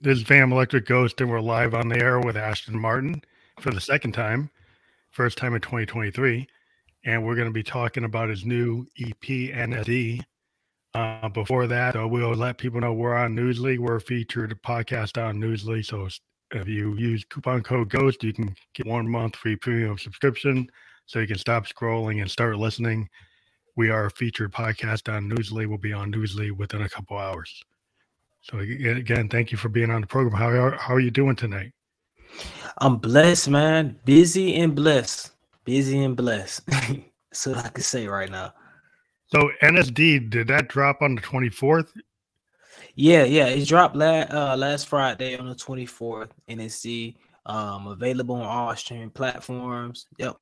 This is Phantom Electric Ghost, and we're live on the air with Ashton Martin for the second time, first time in 2023. And we're going to be talking about his new EP, NSD. Uh, before that, uh, we'll let people know we're on Newsly. We're a featured podcast on Newsly. So if you use coupon code GHOST, you can get one month free premium subscription so you can stop scrolling and start listening. We are a featured podcast on Newsly. We'll be on Newsly within a couple hours. So again, thank you for being on the program. How are, how are you doing tonight? I'm blessed, man. Busy and blessed. Busy and blessed. That's what I can say right now. So NSD, did that drop on the 24th? Yeah, yeah. It dropped last uh, last Friday on the 24th. NSD. Um, available on all streaming platforms. Yep.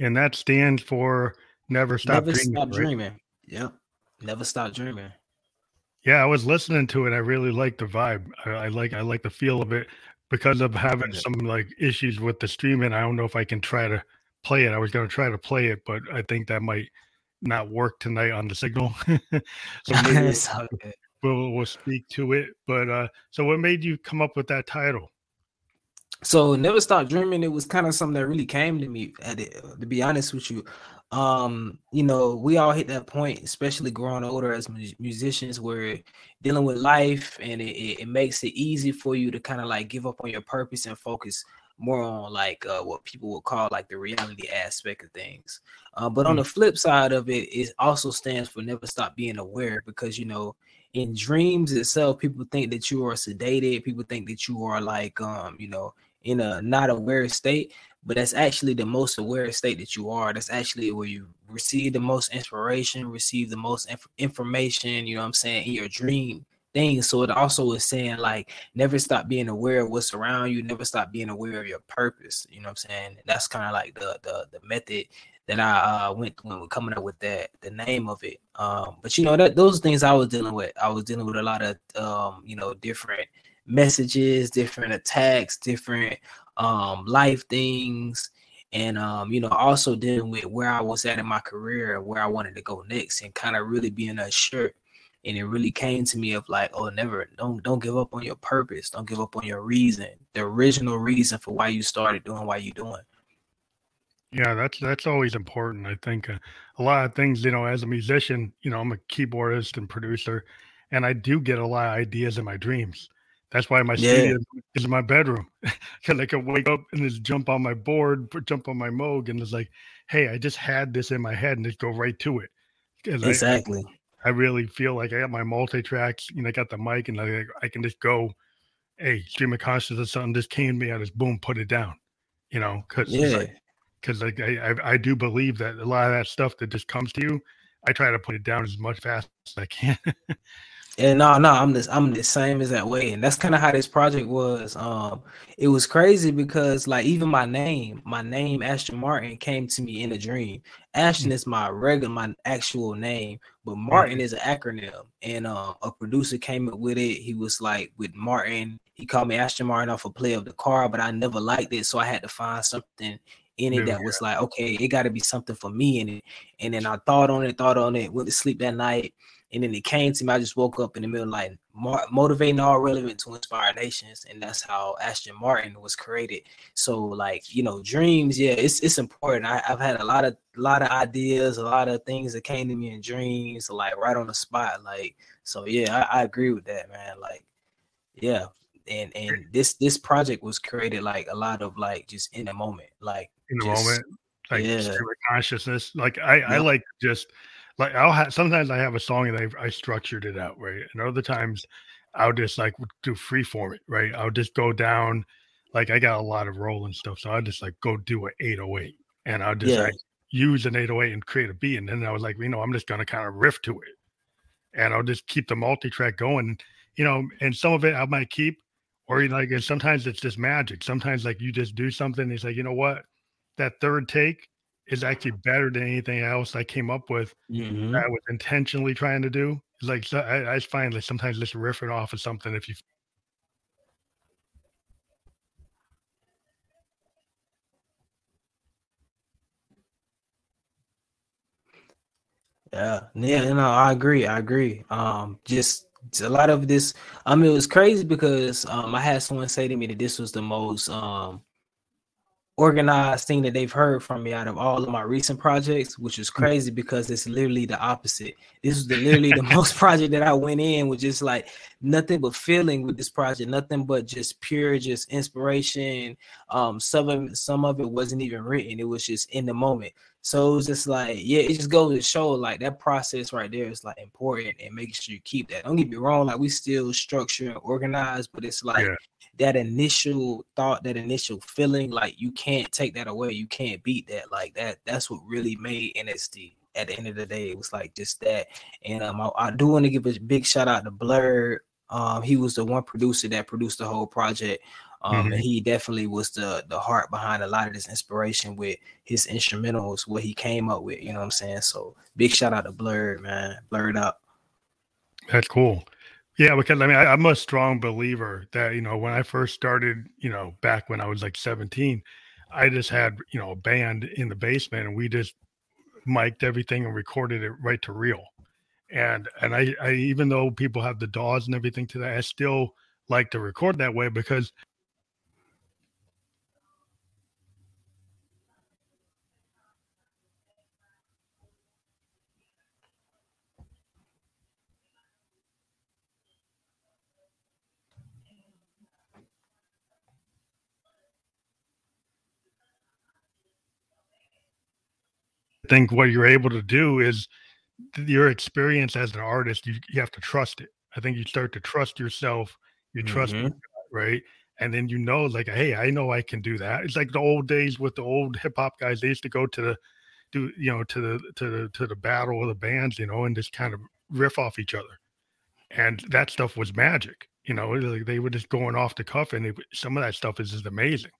And that stands for Never Stop Never Dreaming. Stop right? Dreaming. Yep. Never Stop Dreaming. Yeah, I was listening to it. I really like the vibe. I, I, like I like the feel of it because of having some like issues with the streaming. I don't know if I can try to play it. I was going to try to play it, but I think that might not work tonight on the signal. so maybe we'll, we'll speak to it. But uh, so what made you come up with that title? So never stop dreaming. It was kind of something that really came to me. At it, to be honest with you, um you know we all hit that point especially growing older as mu- musicians where dealing with life and it, it, it makes it easy for you to kind of like give up on your purpose and focus more on like uh, what people would call like the reality aspect of things. Uh, but on the flip side of it it also stands for never stop being aware because you know in dreams itself people think that you are sedated people think that you are like um you know in a not aware state but that's actually the most aware state that you are. That's actually where you receive the most inspiration, receive the most inf- information, you know what I'm saying, in your dream thing. So it also is saying like never stop being aware of what's around you, never stop being aware of your purpose. You know what I'm saying? That's kind of like the the the method that I uh, went when coming up with that, the name of it. Um, but you know that those things I was dealing with. I was dealing with a lot of um, you know, different messages, different attacks, different um life things and um you know also dealing with where i was at in my career where i wanted to go next and kind of really being unsure and it really came to me of like oh never don't don't give up on your purpose. Don't give up on your reason the original reason for why you started doing why you doing. Yeah that's that's always important i think uh, a lot of things you know as a musician you know i'm a keyboardist and producer and i do get a lot of ideas in my dreams that's why my Yeah. studio is in my bedroom because I can wake up and just jump on my board, jump on my Moog, and it's like, hey, I just had this in my head and just go right to it. I- I- exactly I, really feel like I got my multi tracks, you know, I got the mic and I, I can just go, hey, stream of consciousness, something just came to me, I just boom, put it down, you know, because yeah like, because like I, I I do believe that a lot of that stuff that just comes to you, I try to put it down as much fast as I can. And no, no, I'm this I'm the same as that way. And that's kind of how this project was. Um, it was crazy because like even my name, my name Ashton Martin came to me in a dream. Ashton is my regular my actual name, but Martin is an acronym. And uh, a producer came up with it. He was like with Martin, he called me Ashton Martin off a play of the car, but I never liked it. So I had to find something in it that was like, okay, it gotta be something for me in it. And then I thought on it, thought on it, went to sleep that night. And then it came to me. I just woke up in the middle, of like mo- motivating all relevant to inspire nations, and that's how Ashton Martin was created. So, like you know, dreams, yeah, it's it's important. I, I've had a lot of lot of ideas, a lot of things that came to me in dreams, like right on the spot. Like, so yeah, I, I agree with that, man. Like, yeah, and and this this project was created like a lot of like just in the moment, like in the just- moment, like yeah. consciousness. Like I, I like just like I'll have sometimes I have a song and I I structured it out right, and other times I'll just like do free form it right. I'll just go down. Like I got a lot of roll and stuff, so I'll just like go do an 808, and I'll just Yeah. like use an 808 and create a beat, and then I was like, you know, I'm just gonna kind of riff to it, and I'll just keep the multi track going, you know, and some of it I might keep, or like and sometimes it's just magic. Sometimes like you just do something, it's like you know what, that third take is actually better than anything else I came up with Mhm. that I was intentionally trying to do. It's like so I, I just find like sometimes just riffing off of something if you Yeah, yeah, no, I agree. I agree. Um, just a lot of this. I mean, it was crazy because um, I had someone say to me that this was the most um, organized thing that they've heard from me out of all of my recent projects, which is mm. crazy because it's literally the opposite. This is the, literally the most project that I went in with just like nothing but feeling with this project, nothing but just pure, just inspiration. Um, some of some of it wasn't even written; it was just in the moment. So it's just like, yeah, it just goes to show like that process right there is like important and making sure you keep that. Don't get me wrong, like we still structure and organize, but it's like yeah that initial thought, that initial feeling, like you can't take that away. You can't beat that. Like that, that's what really made NSD at the end of the day. It was like just that. And um, I, I do want to give a big shout out to Blur. Um, he was the one producer that produced the whole project. Um, mm-hmm. and he definitely was the the heart behind a lot of this inspiration with his instrumentals, what he came up with. You know what I'm saying? So big shout out to Blur, man. Blurred up. That's cool. Yeah, because I mean, I, am a strong believer that you know when I first started, you know, back when I was like 17, I just had you know a band in the basement, and we just mic'd everything and recorded it right to reel. And and I, I even though people have the DAWs and everything to that, I still like to record that way because think what you're able to do is your experience as an artist, you, you have to trust it. I think you start to trust yourself, you trust mm-hmm. right? And then you know, like, hey, I know I can do that. It's like the old days with the old hip hop guys. They used to go to the do you know to the to the to the battle of the bands, you know, and just kind of riff off each other. And that stuff was magic, you know. Like they were just going off the cuff, and it, some of that stuff is just amazing.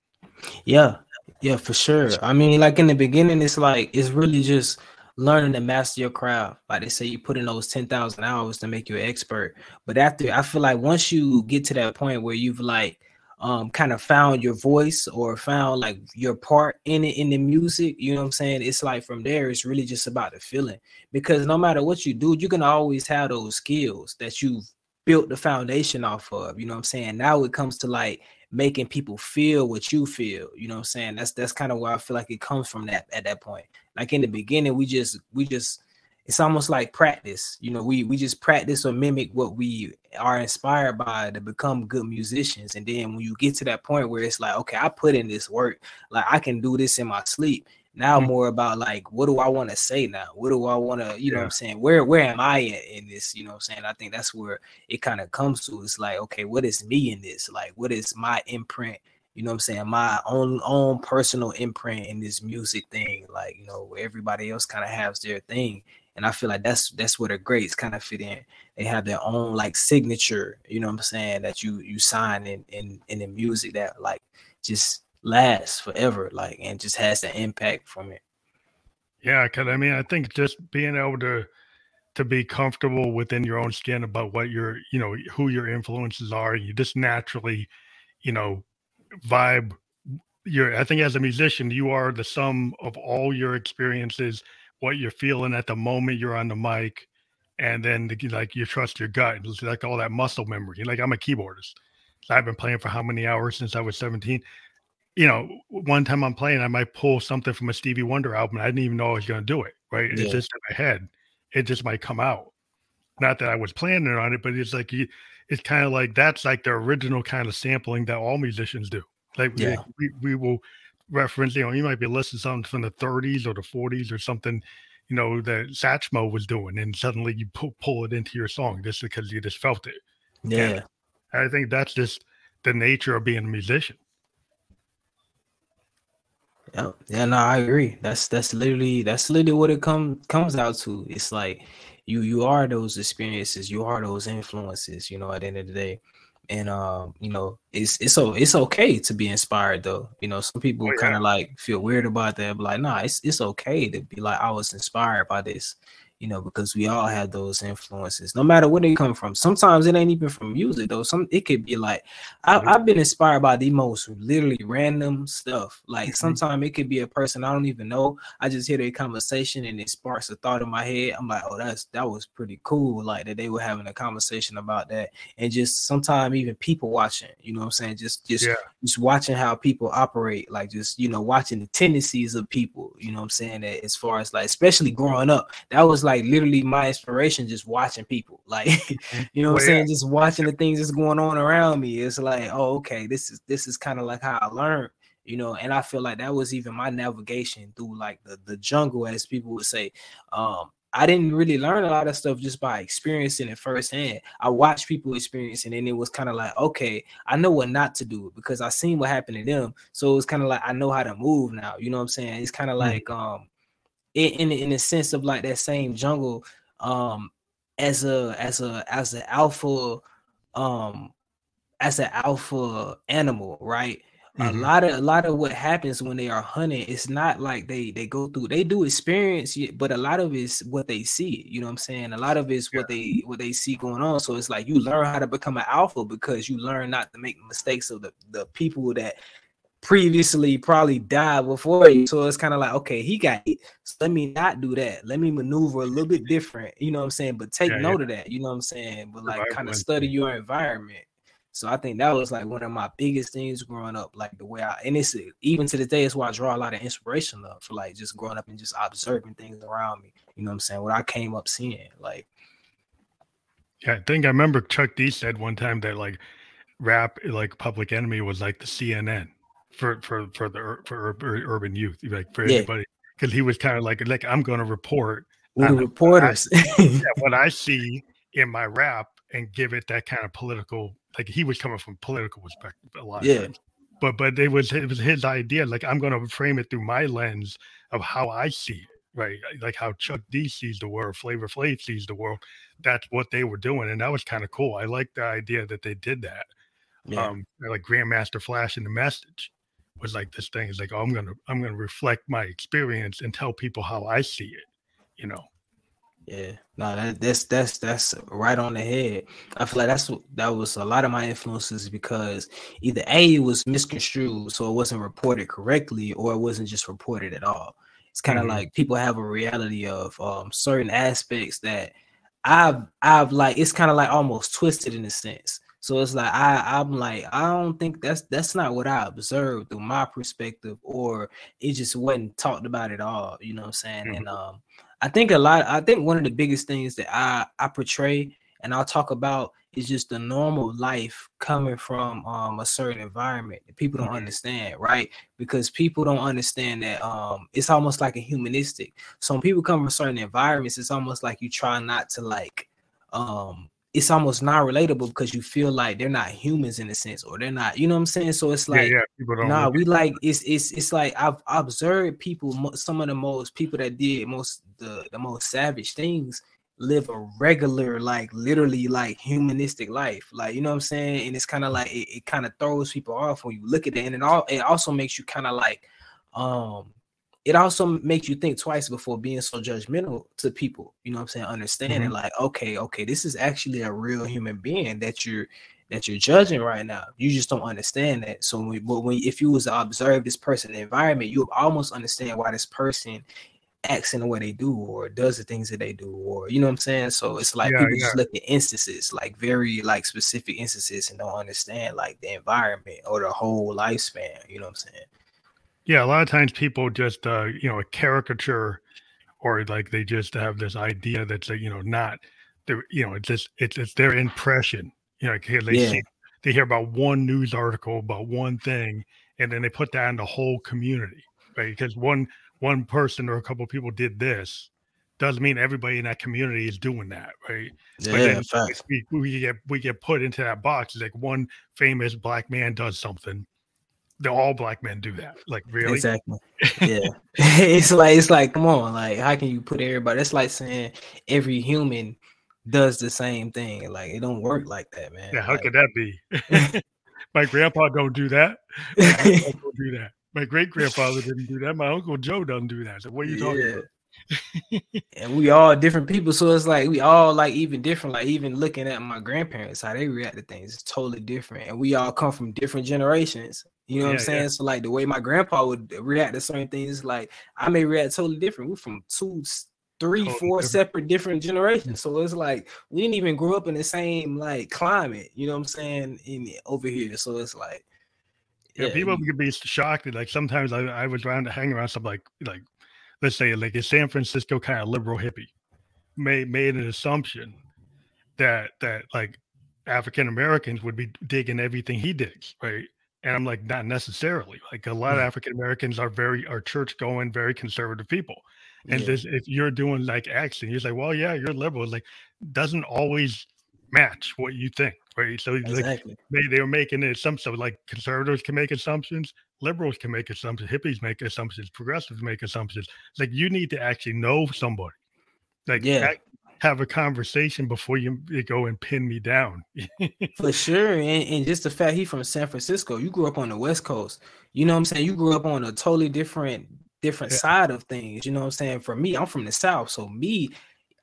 Yeah, yeah, for sure. I mean, like in the beginning, it's like it's really just learning to master your craft. Like they say, you put in those ten thousand hours to make you an expert. But after, I feel like once you get to that point where you've like um kind of found your voice or found like your part in it in the music, you know what I'm saying? It's like from there, it's really just about the feeling. Because no matter what you do, you can always have those skills that you've built the foundation off of. You know what I'm saying? Now it comes to like making people feel what you feel. You know what I'm saying? That's that's kind of where I feel like it comes from that at that point. Like in the beginning, we just we just it's almost like practice. You know, we we just practice or mimic what we are inspired by to become good musicians. And then when you get to that point where it's like, okay, I put in this work, like I can do this in my sleep. Now mm-hmm. more about like what do I want to say now? What do I want to, you know what I'm saying? Where where am I in, in this? You know what I'm saying? I think that's where it kind of comes to. It's like, okay, what is me in this? Like what is my imprint? You know what I'm saying? My own own personal imprint in this music thing. Like, you know, everybody else kind of has their thing. And I feel like that's that's where the greats kind of fit in. They have their own like signature, you know what I'm saying, that you you sign in in in the music that like just lasts forever, like, and just has an impact from it. Yeah, because I mean, I think just being able to to be comfortable within your own skin about what your, you know, who your influences are, you just naturally, you know, vibe. You're, I think, as a musician, you are the sum of all your experiences, what you're feeling at the moment you're on the mic, and then like you trust your gut. It's like all that muscle memory. Like I'm a keyboardist. I've been playing for how many hours since I was 17 you know, one time I'm playing, I might pull something from a Stevie Wonder album. I didn't even know I was going to do it. Right. Yeah. It's just in my head. It just might come out. Not that I was planning on it, but it's like, it's kind of like that's like the original kind of sampling that all musicians do. Like yeah. we, we will reference, you know, you might be listening to something from the 30s or the 40s or something, you know, that Satchmo was doing, and suddenly you pull, pull it into your song just because you just felt it. Yeah. And I think that's just the nature of being a musician. Yeah, yeah, no, I agree. That's that's literally that's literally what it comes comes out to. It's like you you are those experiences, you are those influences, you know, at the end of the day. And um, you know, it's it's so it's okay to be inspired though. You know, some people oh, yeah. kind of like feel weird about that, but like, nah, it's it's okay to be like, I was inspired by this. You know, because we all have those influences, no matter where they come from. Sometimes it ain't even from music though. Some it could be like I, have been inspired by the most literally random stuff. Like mm-hmm. sometimes it could be a person I don't even know. I just hear their conversation and it sparks a thought in my head. I'm like, oh, that's that was pretty cool. Like that they were having a conversation about that, and just sometimes even people watching. You know what I'm saying? Just just yeah. just watching how people operate. Like just you know watching the tendencies of people. You know what I'm saying? That as far as like especially growing up, that was like literally my inspiration just watching people like mm-hmm. you know what well, i'm saying just watching the things that's going on around me it's like oh okay this is this is kind of like how i learned you know and i feel like that was even my navigation through like the, the jungle as people would say um I didn't really learn a lot of stuff just by experiencing it firsthand. I watched people experiencing, and it was kind of like, okay, I know what not to do because I seen what happened to them. So it was kind of like I know how to move now. You know what I'm saying? It's kind of mm-hmm. like um in in a sense of like that same jungle um as a as a as an alpha um as an alpha animal right mm-hmm. a lot of a lot of what happens when they are hunting it's not like they they go through they do experience but a lot of it's what they see you know what i'm saying a lot of it's yeah. what they what they see going on so it's like you learn how to become an alpha because you learn not to make mistakes of the the people that previously probably died before you. So it's kind of like, okay, he got it. So let me not do that. Let me maneuver a little bit different. You know what I'm saying? But take yeah, note yeah. of that. You know what I'm saying? But like kind of study your environment. So I think that was like one of my biggest things growing up, like the way I and it's even to this day, it's why I draw a lot of inspiration for like just growing up and just observing things around me. You know what I'm saying? What I came up seeing, like. Yeah, I think I remember Chuck D said one time that like rap, like Public Enemy, was like the CNN for for for the for urban youth, like for yeah. anybody, because he was kind of like like I'm going to report the reporters what I, yeah, what I see in my rap and give it that kind of political. Like he was coming from political perspective a lot. Yeah. But but it was it was his idea. Like I'm going to frame it through my lens of how I see it right? Like how Chuck D sees the world, Flavor Flav sees the world. That's what they were doing, and that was kind of cool. I like the idea that they did that. Yeah. Um, like Grandmaster Flash in the message was like this thing is like oh, i'm gonna i'm gonna reflect my experience and tell people how i see it you know? Yeah no that, that's that's that's right on the head. I feel like that's that was a lot of my influences because either a it was misconstrued so it wasn't reported correctly or it wasn't just reported at all. It's kind of mm-hmm. like people have a reality of um, certain aspects that i've i've like it's kind of like almost twisted in a sense so it's like I I'm like I don't think that's that's not what I observed through my perspective, or it just wasn't talked about at all. You know what I'm saying? Mm-hmm. And um, I think a lot. I think one of the biggest things that I I portray and I'll talk about is just the normal life coming from um, a certain environment that people don't mm-hmm. understand, right? Because people don't understand that um, it's almost like a humanistic. So when people come from certain environments, it's almost like you try not to like um it's almost not relatable because you feel like they're not humans in a sense, or they're not, you know what I'm saying? So it's like, yeah, yeah, nah, we like it's it's it's like I've observed people, some of the most people that did most the the most savage things live a regular, like literally like humanistic life, like you know what I'm saying? And it's kind of like it, it kind of throws people off when you look at it, and it all it also makes you kind of like um it also makes you think twice before being so judgmental to people. You know what I'm saying? Understanding mm-hmm. like, okay, okay, this is actually a real human being that you're that you're judging right now. You just don't understand that. So when, when if you was to observe this person environment, you almost understand why this person acts in the way they do or does the things that they do or you know what I'm saying? So it's like yeah, people yeah. just look at instances, like very like specific instances and don't understand like the environment or the whole lifespan. You know what I'm saying? Yeah, a lot of times people just uh, you know, a caricature or like they just have this idea that's like, you know, not the you know, it's just it's it's their impression. You know, they yeah. see, they hear about one news article about one thing and then they put that in the whole community, right? Because one one person or a couple people did this doesn't mean everybody in that community is doing that, right? Yeah, but we, we get we get put into that box. It's like one famous black man does something, the all black men do that. Like really? Exactly. Yeah. it's like it's like come on, like how can you put everybody? It's like saying every human does the same thing. Like it don't work like that, man. Yeah, how like, could that be? My grandpa don't do that. My don't do that. My great grandfather didn't do that. My uncle Joe doesn't do that. So what are you talking yeah. about? and we all different people. So it's like we all like even different. Like even looking at my grandparents, how they react to things is totally different. And we all come from different generations. You know what yeah, I'm saying? Yeah. So like the way my grandpa would react to certain things, like I may react totally different. We're from two, three, totally four different. separate different generations. So it's like we didn't even grow up in the same like climate. You know what I'm saying? In over here. So it's like yeah, yeah people could be shocked. Like sometimes I, I was around to hang around some like like let's say like a San Francisco kind of liberal hippie made made an assumption that that like African Americans would be digging everything he digs, right? And I'm like, not necessarily. Like a lot of hmm. African Americans are very are church going, very conservative people. And yeah. this, if you're doing like action, you're like, well, yeah, you're liberal. Like doesn't always match what you think, right? So exactly. like they, they were making an assumption. Like conservatives can make assumptions, liberals can make assumptions, hippies make assumptions, progressives make assumptions. It's like you need to actually know somebody. Like yeah. Act, have a conversation before you, you go and pin me down. For sure. And, and, just the fact he from San Francisco, you grew up on the West Coast. You know what I'm saying? You grew up on a totally different different yeah. side of things. You know what I'm saying? For me, I'm from the South. So me,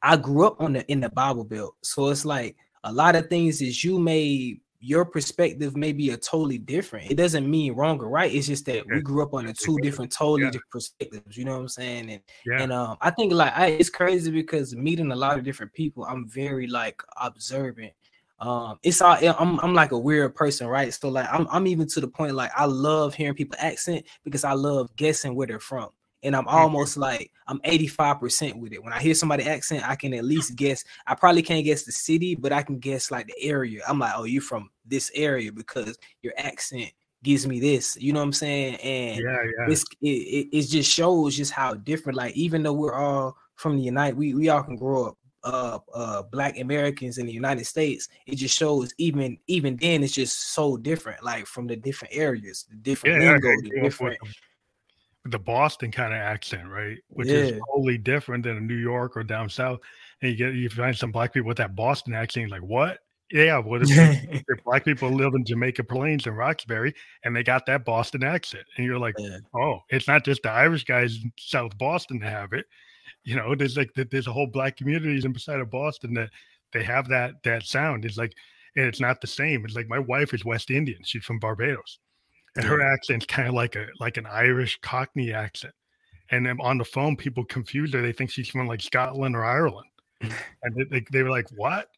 I grew up on the in the Bible Belt. So it's like a lot of things is you may your perspective may be a totally different. It doesn't mean wrong or right. It's just that we grew up on a two different totally yeah. different perspectives. You know what I'm saying? And yeah. and um, I think like I, it's crazy because meeting a lot of different people, I'm very like observant. Um, it's all I'm I'm like a weird person, right? So like I'm I'm even to the point like I love hearing people accent because I love guessing where they're from and I'm almost like I'm 85% with it. When I hear somebody accent, I can at least guess. I probably can't guess the city, but I can guess like the area. I'm like, oh, you're from this area because your accent gives me this. You know what I'm saying? And yeah, yeah. This it, it, it just shows just how different. Like even though we're all from the United, we we all can grow up uh uh black americans in the united states it just shows even even then it's just so different like from the different areas the different yeah, lingo, the different the Boston kind of accent, right? Which yeah. is totally different than a New York or down south. And you get you find some black people with that Boston accent, like what? Yeah, what if, black people live in Jamaica Plains and Roxbury and they got that Boston accent? And you're like, yeah. oh, it's not just the Irish guys in South Boston that have it. You know, there's like there's a whole black communities inside of Boston that they have that that sound. It's like and it's not the same. It's like my wife is West Indian. She's from Barbados and her accent's kind of like a like an Irish Cockney accent. And then on the phone, people confuse her. They think she's from like Scotland or Ireland, and they, they, they were like, "What?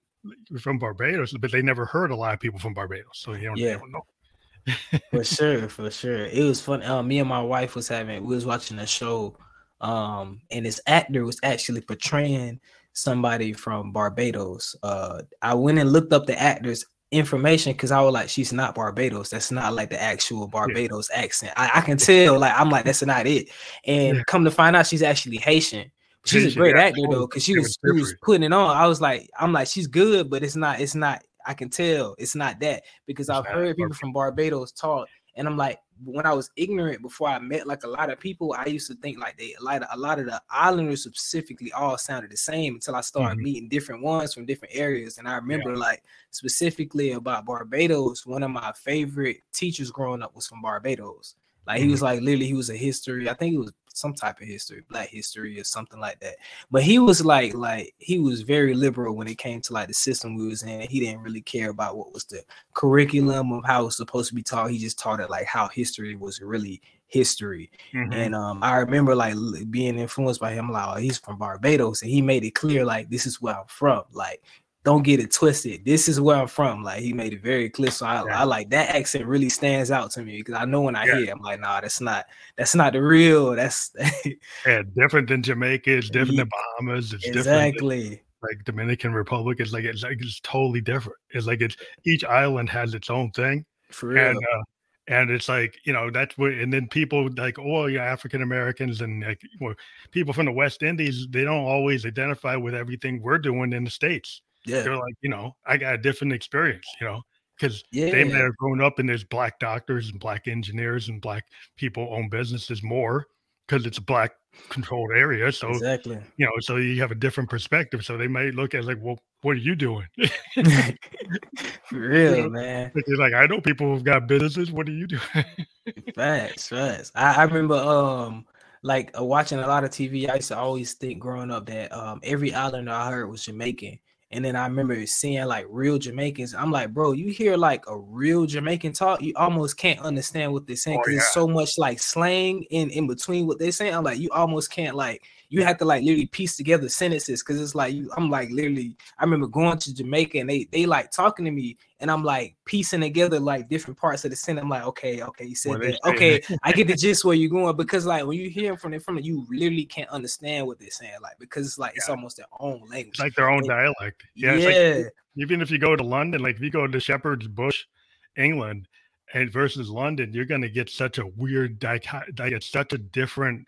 You're from Barbados?" But they never heard a lot of people from Barbados, so you don't, yeah. don't know. for sure, for sure. It was fun. Uh, me and my wife was having we was watching a show, um, and this actor was actually portraying somebody from Barbados. Uh, I went and looked up the actor's information because I was like, she's not Barbados. That's not like the actual Barbados yeah. accent. I, I, can tell, like, I'm like, that's not it. And yeah. come to find out, she's actually Haitian. She's Haitian, a great yeah. actor oh, though, because she was, she was putting it on. I was like, I'm like, she's good, but it's not, it's not, I can tell it's not that because it's I've heard people from Barbados talk, and I'm like, when I was ignorant before I met like a lot of people, I used to think like they a lot of, a lot of the islanders specifically all sounded the same until I started mm-hmm. meeting different ones from different areas. And I remember yeah. like specifically about Barbados, one of my favorite teachers growing up was from Barbados. Like he was mm-hmm. like literally he was a history. I think it was some type of history, black history or something like that. But he was like like he was very liberal when it came to like the system we was in. He didn't really care about what was the curriculum of how it was supposed to be taught. He just taught it like how history was really history. Mm-hmm. And um I remember like being influenced by him like oh, he's from Barbados and he made it clear like this is where I'm from. Like don't get it twisted. This is where I'm from. Like he made it very clear. So I, yeah. I like that accent really stands out to me because I know when I yeah. hear it, I'm like, nah, that's not that's not the real. That's yeah, different than Jamaica. It's different than Bahamas. It's exactly. Than, like Dominican Republic. It's like it's like it's totally different. It's like it's each island has its own thing. For real. And uh, and it's like you know that's what and then people like oh yeah african americans and like well, people from the west indies they don't always identify with everything we're doing in the states yeah. They're like, you know, I got a different experience, you know, because yeah. they may have grown up and there's black doctors and black engineers and black people own businesses more because it's a black controlled area. So exactly, you know, so you have a different perspective. So they might look at like, well, what are you doing? For real, you know? man. It's like I know people who've got businesses. What are you doing? facts, facts. I, I remember um like uh, watching a lot of TV, I used to always think growing up that um, every islander I heard was Jamaican. And then I remember seeing like real Jamaicans. I'm like, bro, you hear like a real Jamaican talk, you almost can't understand what they're saying because oh, yeah. it's so much like slang in in between what they're saying. I'm like, you almost can't like you have to like literally piece together sentences because it's like you I'm like literally I remember going to Jamaica and they they like talking to me and I'm like piecing together like different parts of the sentence. I'm like, okay, okay, you said that. Okay, I get the gist where you're going because like when you hear from it from it, you literally can't understand what they're saying, like because it's like yeah. it's almost their own language. It's like their own dialect. Yeah. yeah. Like, even if you go to London, like if you go to Shepherd's Bush, England, and versus London, you're gonna get such a weird dichotomy. It's such a different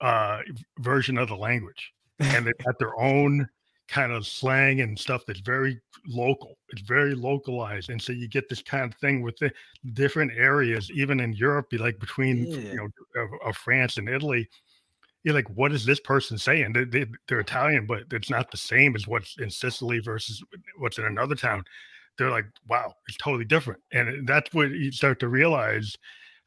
uh, version of the language, and they've got their own kind of slang and stuff that's very local. It's very localized, and so you get this kind of thing with the different areas, even in Europe, like between yeah. you know of, of, France and Italy. You're like, what is this person saying? They, they, they're Italian, but it's not the same as what's in Sicily versus what's in another town. They're like, wow, it's totally different, and that's what you start to realize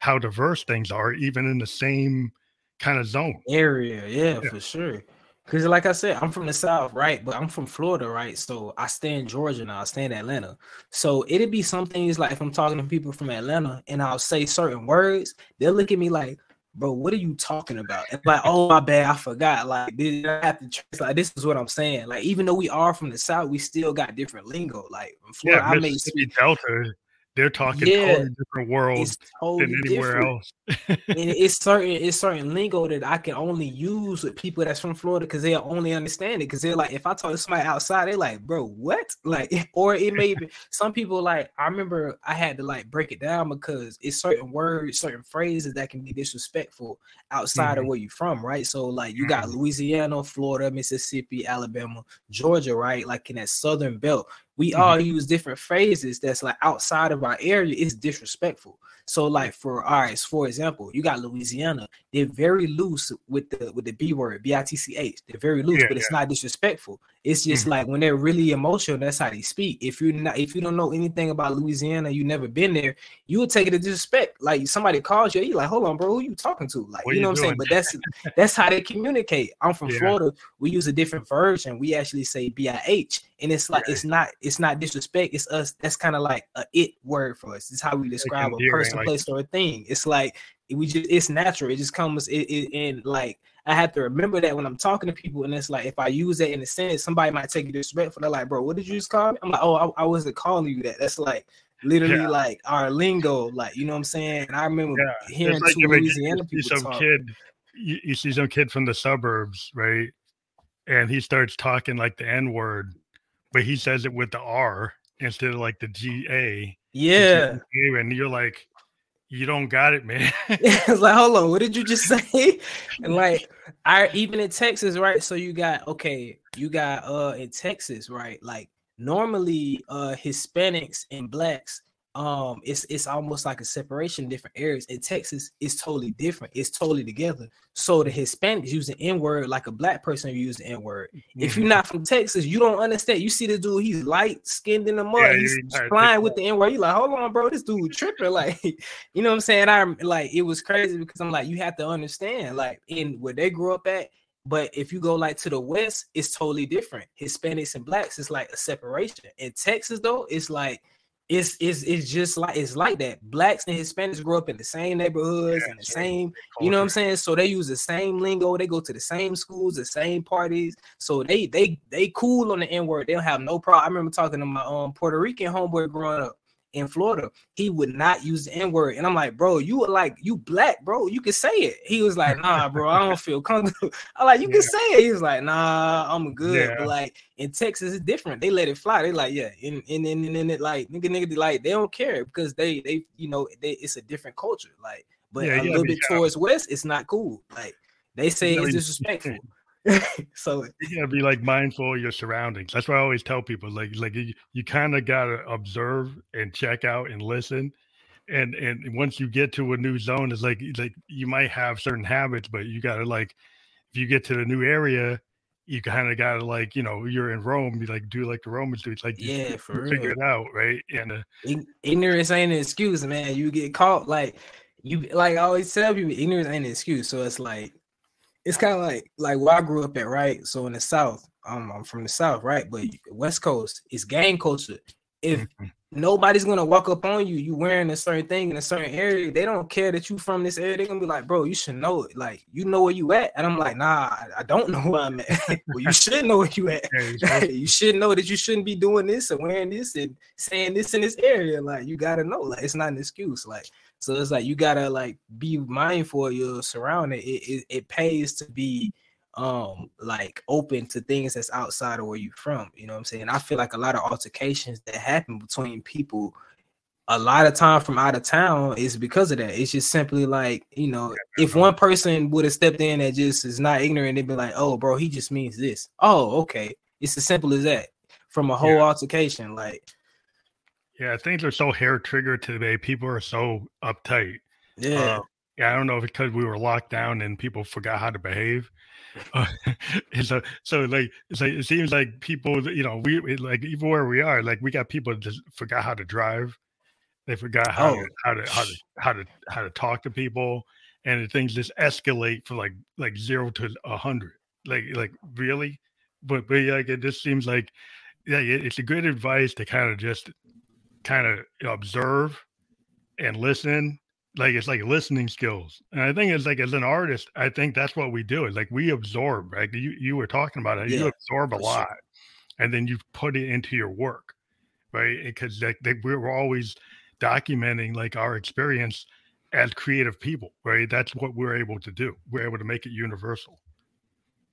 how diverse things are, even in the same kind of zone area. Yeah, yeah. for sure. Because, like I said, I'm from the South, right? But I'm from Florida, right? So I stay in Georgia now. I stay in Atlanta. So it'd be some things like if I'm talking to people from Atlanta and I'll say certain words, they'll look at me like, bro, what are you talking about? And like, oh my bad, I forgot. Like, did I have to like this is what I'm saying. Like, even though we are from the South, we still got different lingo. Like Florida, yeah, I may speak Delta they're talking yeah, totally different worlds totally than anywhere different. else. and it's certain it's certain lingo that I can only use with people that's from Florida because they'll only understand it. Because they're like, if I talk to somebody outside, they're like, bro, what? Like, or it may be some people like I remember I had to like break it down because it's certain words, certain phrases that can be disrespectful outside mm-hmm. of where you're from, right? So like you got mm-hmm. Louisiana, Florida, Mississippi, Alabama, Georgia, right? Like in that southern belt we mm-hmm. all use different phrases that's like outside of our area It's disrespectful. So, like for all right, for example, you got Louisiana. They're very loose with the with the B word, B I T C H. They're very loose, yeah, but it's yeah. not disrespectful. It's just mm-hmm. like when they're really emotional, that's how they speak. If you're not, if you don't know anything about Louisiana, you never been there, you would take it as disrespect. Like somebody calls you, you like, hold on, bro, who you talking to? Like, what you know what I'm saying? But that's that's how they communicate. I'm from yeah. Florida. We use a different version. We actually say B I H, and it's like it's not it's not disrespect. It's us. That's kind of like a it word for us. It's how we describe a person, like, place, or a thing. It's like we just it's natural. It just comes it, it and like I have to remember that when I'm talking to people, and it's like if I use that in a sentence, somebody might take it disrespectful. They're like, "Bro, what did you just call me?" I'm like, "Oh, I, I wasn't calling you that." That's like literally yeah. like our lingo, like you know what I'm saying. And I remember yeah. hearing like two Louisiana you people some talk. kid, you, you see some kid from the suburbs, right? And he starts talking like the N word, but he says it with the R instead of like the G A. Yeah, and you're like, you don't got it, man. it's like, hold on, what did you just say? and like, I even in Texas, right? So you got okay, you got uh in Texas, right? Like normally uh Hispanics and blacks um it's it's almost like a separation in different areas. In texas it's totally different. It's totally together. So the hispanics use the n-word like a black person use the n-word mm-hmm. if you're not from texas you don't understand. You see the dude he's light skinned in the mud yeah, he's flying with the n-word you're like hold on bro this dude tripping. Like you know what i'm saying? I'm like it was crazy because i'm like you have to understand like in where they grew up at but if you go like to the west, it's totally different. Hispanics and blacks it's like a separation. In Texas, though, it's like it's it's it's just like it's like that. Blacks and Hispanics grow up in the same neighborhoods yeah, and the same, you know what I'm saying? So they use the same lingo, they go to the same schools, the same parties. So they they they cool on the N-word. They don't have no problem. I remember talking to my um Puerto Rican homeboy growing up in Florida, he would not use the N word. And I'm like, bro, you were like, you black, bro. You can say it. He was like, nah, bro, I don't feel comfortable. I'm like, you yeah. can say it. He was like, nah, I'm good. Yeah. But like in Texas, it's different. They let it fly. They like, yeah, and and and, and it like nigga, nigga, like they don't care because they they you know they, it's a different culture. Like, but yeah, a little bit towards west, it's not cool. Like they say it's disrespectful. so you gotta be like mindful of your surroundings. That's why I always tell people like like you, you kind of gotta observe and check out and listen. And and once you get to a new zone, it's like like you might have certain habits, but you gotta like if you get to the new area, you kind of gotta like you know you're in Rome, you like do like the Romans do. It's like yeah, for figure it out, right? And uh, ignorance ain't an excuse, man. You get caught like you like I always tell people, ignorance ain't an excuse. So it's like it's kind of like like where I grew up at, right? So in the South, um, I'm from the South, right? But West Coast is gang culture. If mm-hmm. nobody's gonna walk up on you, you wearing a certain thing in a certain area, they don't care that you from this area. They're gonna be like, bro, you should know it. Like, you know where you at. And I'm like, nah, I, don't know where I'm at. well, you should know where you at. you should know that you shouldn't be doing this and wearing this and saying this in this area. Like, you gotta know. Like, it's not an excuse. Like, so it's like you gotta like be mindful of your surrounding. It, it, it pays to be um like open to things that's outside of where you're from. You know what I'm saying? I feel like a lot of altercations that happen between people a lot of time from out of town is because of that. It's just simply like, you know, if one person would have stepped in that just is not ignorant, they'd be like, oh, bro, he just means this. Oh, okay. It's as simple as that from a whole yeah. altercation. Like, yeah, things are so hair triggered today. People are so uptight. Yeah. Uh, yeah, I don't know if because we were locked down and people forgot how to behave. Uh, so, so like, it's like it seems like people, you know, we like even where we are, like we got people that just forgot how to drive. They forgot how oh. to, how to how to how to how to talk to people, and things just escalate from like like zero to a hundred. Like like really, but but like it just seems like yeah, it's a good advice to kind of just kind of observe and listen like it's like listening skills. And i think it's like as an artist i think that's what we do is like we absorb right? You you were talking about it yeah, you absorb a lot sure. and then you put it into your work right? Because like they, we're always documenting like our experience as creative people right? That's what we're able to do. We're able to make it universal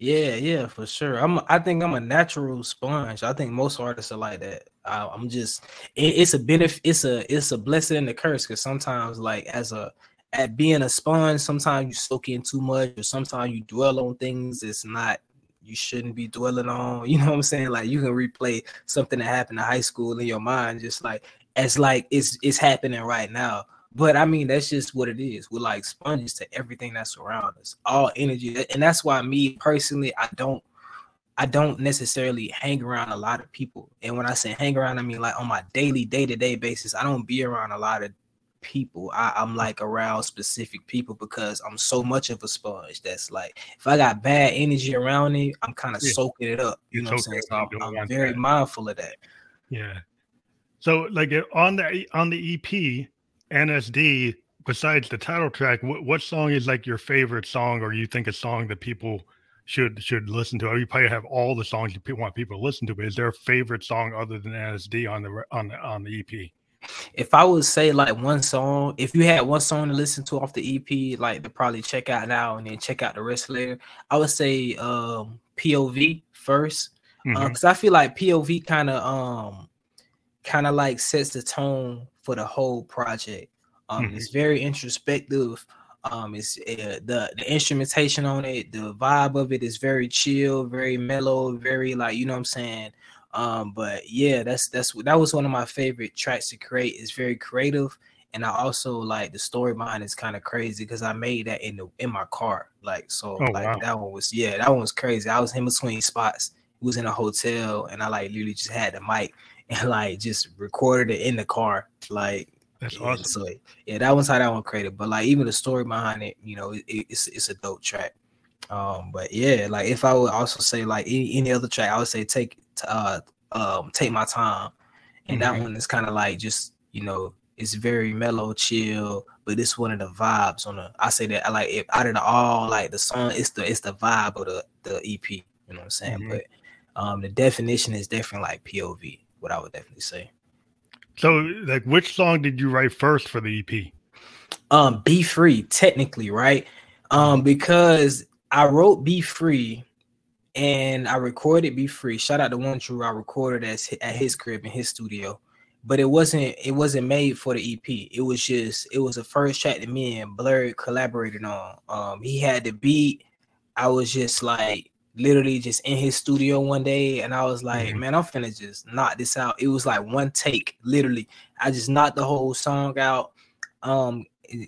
yeah, yeah, for sure. I'm. I think I'm a natural sponge. I think most artists are like that. I, am just. It, it's a benefit. It's a. It's a blessing and a curse because sometimes, like as a, at being a sponge, sometimes you soak in too much, or sometimes you dwell on things it's not. You shouldn't be dwelling on. You know what I'm saying? Like you can replay something that happened in high school in your mind, just like as like it's it's happening right now. But I mean, that's just what it is. We're like sponges to everything that's around us, all energy. And that's why me personally, I don't I don't necessarily hang around a lot of people. And when I say hang around, I mean like on my daily, day-to-day basis, I don't be around a lot of people. I, am like around specific people because I'm so much of a sponge. That's like if I got bad energy around me, I'm kind of yeah. soaking it up. You know what I'm saying? So I'm, I'm very that. mindful of that. Yeah. So like on the on the EP, NSD, besides the title track, what, what song is like your favorite song, or you think a song that people should should listen to? You probably have all the songs you want people to listen to, but is there a favorite song other than NSD on the on the on the EP? If I would say like one song, if you had one song to listen to off the EP, like to probably check out now and then check out the rest later, I would say um POV first. because uh, mm-hmm. I feel like POV kind of um kind of like sets the tone for the whole project. Um, mm-hmm. It's very introspective. Um, it's uh, the the instrumentation on it, the vibe of it is very chill, very mellow, very like you know what I'm saying. Um, but yeah, that's that's that was one of my favorite tracks to create. It's very creative, and I also like the story behind it's kind of crazy because I made that in the in my car. Like so, oh, like wow. that one was yeah, that one was crazy. I was in between spots. It was in a hotel, and I like literally just had the mic and like just recorded it in the car. Like that's awesome. So yeah, that was how that one created. But like even the story behind it, you know, it, it's it's a dope track. Um, but yeah, like if I would also say like any, any other track, I would say take uh um take my time, and mm-hmm. that one is kind of like just you know it's very mellow, chill, but it's one of the vibes on the. I say that I like it out of the all like the song, it's the it's the vibe of the the EP. You know what I'm saying? Mm-hmm. But um the definition is different, like POV what I would definitely say. So, like, which song did you write first for the EP? Um, Be Free, technically, right? Um, because I wrote Be Free and I recorded Be Free. Shout out to One True. I recorded at, at his crib in his studio. But it wasn't it wasn't made for the EP. It was just it was the first track that me and Blur collaborated on. Um he had the beat. I was just like literally just in his studio one day and I was like, mm-hmm. man, I'm finna just knock this out. It was like one take, literally. I just knocked the whole song out. Um,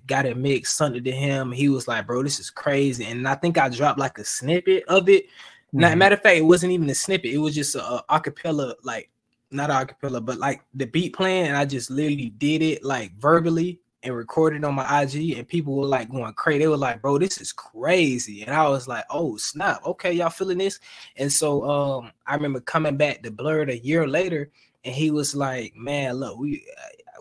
got it mixed, sent it to him. He was like, bro, this is crazy. And I think I dropped like a snippet of it. Mm-hmm. Now, matter of fact, it wasn't even a snippet, it was just a, a acapella, like not a acapella, but like the beat playing, and I just literally did it like verbally and recorded on my IG, and people were like going crazy. They were like, "Bro, this is crazy," and I was like, "Oh snap! Okay, y'all feeling this?" And so um, I remember coming back to Blerd a year later, and he was like, "Man, look, we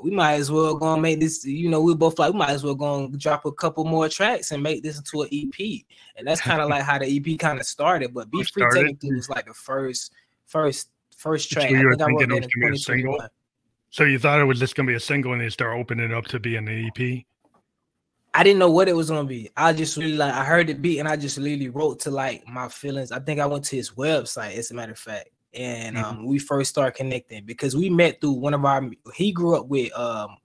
we might as well go and make this. You know, we both like we might as well go and drop a couple more tracks and make this into an EP." And that's kind of like how the EP kind of started. But Be Free technically was like the first, first, first track. So I think I wrote that in 2021. So you thought it was just gonna be a single, and they start opening it up to be an EP. I didn't know what it was gonna be. I just really like I heard it beat, and I just literally wrote to like my feelings. I think I went to his website, as a matter of fact, and mm-hmm. um, we first started connecting because we met through one of our. He grew up with um,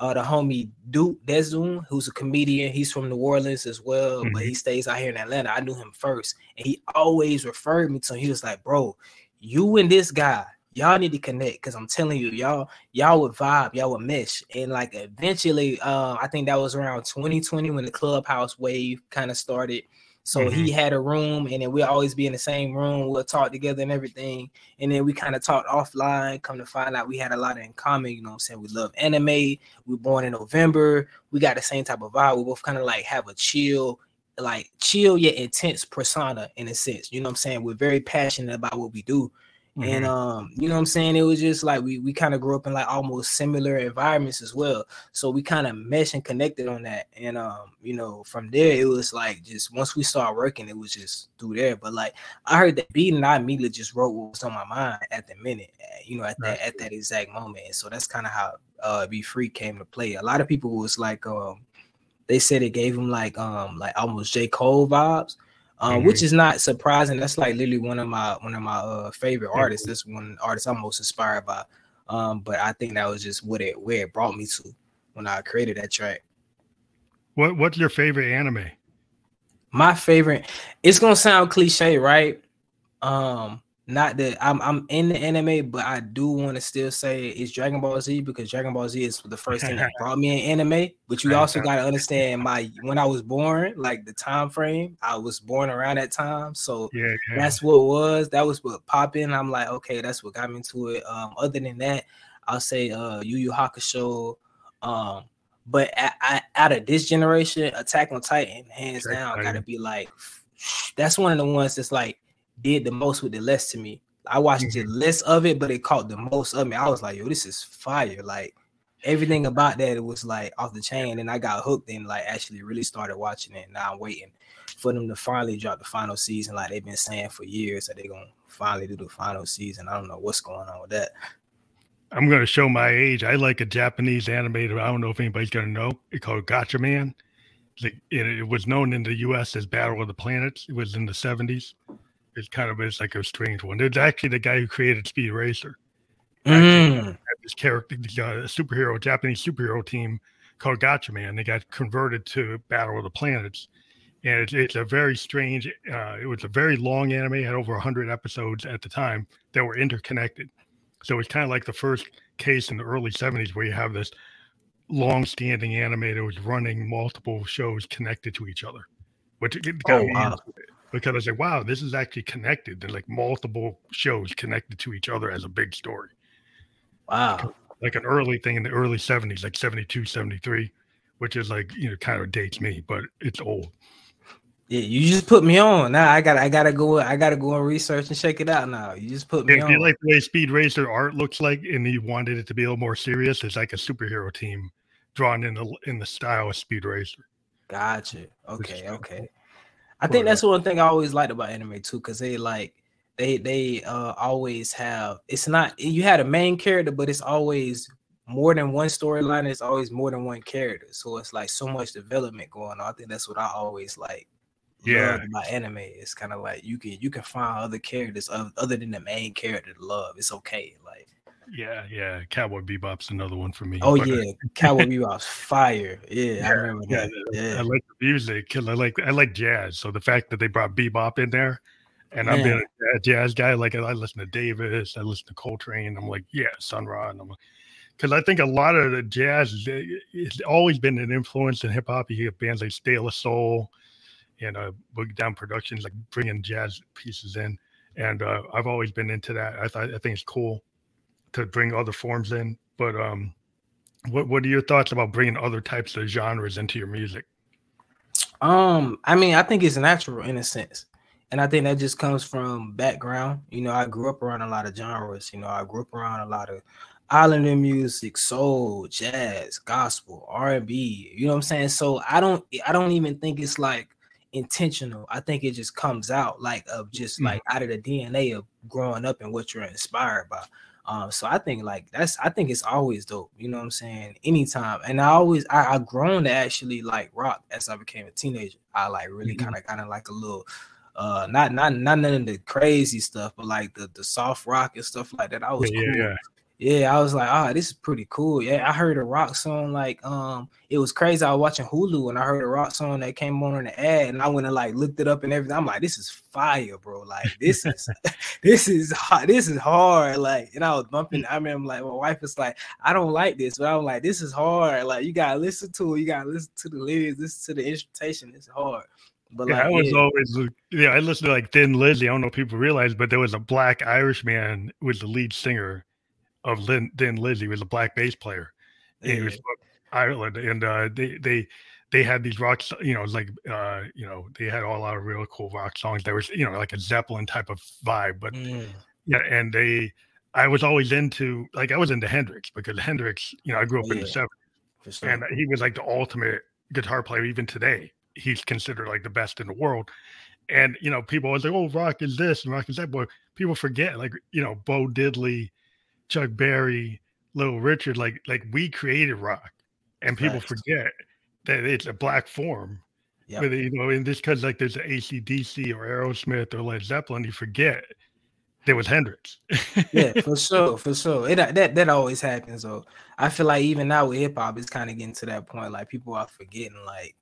uh, the homie Duke Deszoom, who's a comedian. He's from New Orleans as well, mm-hmm. but he stays out here in Atlanta. I knew him first, and he always referred me to him. He was like, "Bro, you and this guy, y'all need to connect because I'm telling you, y'all, y'all would vibe, y'all would mesh." And like eventually, uh, I think that was around 2020 when the Clubhouse wave kind of started so mm-hmm. he had a room, and then we'll always be in the same room. We'll talk together and everything. And then we kind of talked offline. Come to find out, we had a lot in common. You know, what I'm saying we love anime. We were born in November. We got the same type of vibe. We both kind of like have a chill, like chill yet intense persona in a sense. You know what I'm saying? We're very passionate about what we do. Mm-hmm. And um, you know what I'm saying? It was just like we we kind of grew up in like almost similar environments as well. So we kind of mesh and connected on that. And um, you know, from there it was like just once we started working, it was just through there. But like I heard that beat and I immediately just wrote what was on my mind at the minute, eh, you know, at right. that at that exact moment. And so that's kind of how uh Be Free came to play. A lot of people was like um they said it gave them like um like almost J. Cole vibes um, mm-hmm. which is not surprising. That's like literally one of my one of my uh, favorite artists. This one artist I'm most inspired by. Um, but I think that was just what it where it brought me to when I created that track. What What's your favorite anime? My favorite. It's gonna sound cliche, right? Um, not that I'm I'm in the anime, but I do want to still say it's Dragon Ball Z because Dragon Ball Z is the first thing that brought me in anime. But you also got to understand my when I was born, like the time frame. I was born around that time, so yeah, yeah. that's what was. That was what popped in. I'm like, okay, that's what got me into it. Um, other than that, I'll say uh Yu Yu Hakusho. Um, but I out of this generation, Attack on Titan, hands down, got to be like that's one of the ones that's like did the most with the less to me. I watched mm-hmm. the less of it, but it caught the most of me. I was like, yo, this is fire. Like everything about that, it was like off the chain. And I got hooked and like actually really started watching it. Now I'm waiting for them to finally drop the final season, like they've been saying for years that they're gonna finally do the final season. I don't know what's going on with that. I'm gonna show my age. I like a Japanese animated. I don't know if anybody's gonna know. It's called Gotcha Gatchaman. It, was known in the U.S. as Battle of the Planets. It was in the 70s it kind of is like a strange one. It's actually the guy who created Speed Racer. Mm. This character, uh, superhero, Japanese superhero team called Gatchaman. They got converted to Battle of the Planets, and it's, it's a very strange. Uh, it was a very long anime, had over hundred episodes at the time that were interconnected. So it's kind of like the first case in the early '70s where you have this long-standing anime that was running multiple shows connected to each other, which got oh, wow because I said, wow, this is actually connected. There's like multiple shows connected to each other as a big story. Wow. Like an early thing in the early 70s, like 72, 73, which is like, you know, kind of dates me, but it's old. Yeah, you just put me on. Now I got I gotta go I gotta go and research and check it out now. You just put me if on. you like the way Speed Racer art looks like and you wanted it to be a little more serious, it's like a superhero team drawn in the in the style of Speed Racer. Gotcha. Okay, okay. I think that's one thing I always liked about anime too, because they like they they uh always have it's not you had a main character, but it's always more than one storyline. It's always more than one character, so it's like so much development going on. I think that's what I always like. Yeah, about anime, it's kind of like you can you can find other characters other than the main character to love. It's okay, like yeah, yeah. Cowboy Bebop's another one for me. Oh yeah, Cowboy Bebop's fire. Yeah, yeah, I remember that. Yeah. I like the music. I like I like jazz. So the fact that they brought bebop in there, and I've been a jazz guy. Like I listen to Davis, I listen to Coltrane. I'm like, yeah, Sun Ra. And I'm like. because I think a lot of the jazz has always been an influence in hip hop. You get bands like De La Soul and uh, Boogie Down Productions, like bringing jazz pieces in. And uh, I've always been into that. I thought I think it's cool to bring other forms in. But um, What What are your thoughts about bringing other types of genres into your music? Um, I mean, I think it's natural in a sense. And I think that just comes from background. You know, I grew up around a lot of genres. You know, I grew up around a lot of islander music, soul, jazz, gospel, R&B. You know what I'm saying? So I don't I don't even think it's like intentional. I think it just comes out like of just mm-hmm. like out of the DNA of growing up and what you're inspired by. Um, so I think like that's I think it's always dope, you know what I'm saying? Anytime. And I always I, I grown to actually like rock as I became a teenager. I like really kind of kind of like a little uh not not not none of the crazy stuff, but like the the soft rock and stuff like that. I was yeah, cool. yeah, yeah, I was like, ah, oh, this is pretty cool. Yeah, I heard a rock song like um it was crazy. I was watching Hulu and I heard a rock song that came on in the ad, and I went and like looked it up and everything. I'm like, this is fire, bro. Like this is this is hard, this is hard. Like, and I was bumping. I remember like my wife was like, I don't like this, but I'm like, this is hard. Like, you gotta listen to it, you gotta listen to the lyrics, listen to the instrumentation. It's hard. But yeah, like, I was yeah. always yeah, I listened to like Thin Lizzy. I don't know if people realize, but there was a black Irish man was the lead singer of Lynn, Thin Lizzy was a black bass player. Yeah. He was Ireland, and uh, they they they had these rock, you know, like uh, you know, they had all a lot of real cool rock songs. There was, you know, like a Zeppelin type of vibe, but mm. yeah, and they, I was always into like I was into Hendrix because Hendrix, you know, I grew up yeah, in the seventies, and he was like the ultimate guitar player. Even today, he's considered like the best in the world. And you know, people always like, "Oh, rock is this and rock is that." But people forget, like you know, Bo Diddley, Chuck Berry, Little Richard, like like we created rock, and people forget that it's a black form. Yeah, you know, and this because like there's an ACDC or Aerosmith or Led Zeppelin, you forget there was Hendrix. yeah, for sure, for sure. It that that always happens. So I feel like even now with hip hop, it's kind of getting to that point. Like people are forgetting, like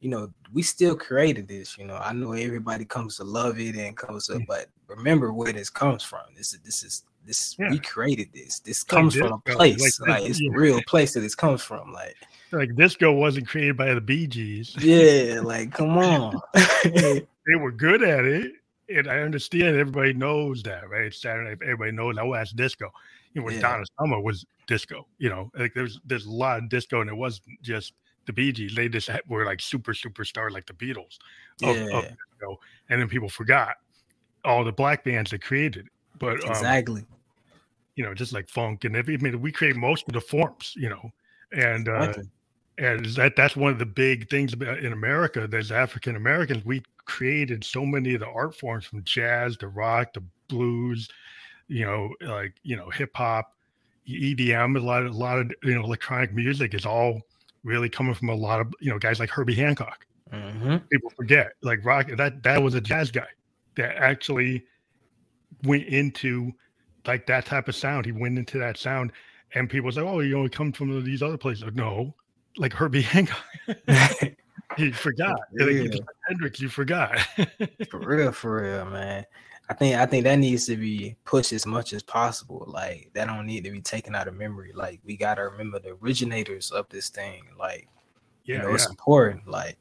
you know, we still created this. You know, I know everybody comes to love it and comes to, mm. but remember where this comes from. This is this is this yeah. we created this. This comes from a place. Like, like it's yeah. the real place that this comes from. Like like disco wasn't created by the Bee Gees. Yeah, like come on. they were good at it. And I understand everybody knows that, right? It's Saturday everybody knows oh that's disco. You know, when yeah. Donna Summer was disco, you know, like there's there's a lot of disco and it wasn't just the Bee Gees. They just had, were like super superstar like the Beatles of, yeah. of disco. And then people forgot all the black bands that created it. But um, exactly, you know, just like funk and every, I mean, we create most of the forms, you know, and uh, and that that's one of the big things in America. There's African Americans. We created so many of the art forms from jazz to rock to blues, you know, like you know, hip hop, EDM. A lot, of, a lot of you know, electronic music is all really coming from a lot of you know guys like Herbie Hancock. Mm-hmm. People forget like rock that that was a jazz guy that actually went into like that type of sound. He went into that sound, and people say, "Oh, you know, he comes from these other places." Like, no, like Herbie Hancock. he forgot. Like, Hendrix, you forgot. for real, for real, man. I think I think that needs to be pushed as much as possible. Like that don't need to be taken out of memory. Like we gotta remember the originators of this thing. Like, yeah, you know, yeah. it's important. Like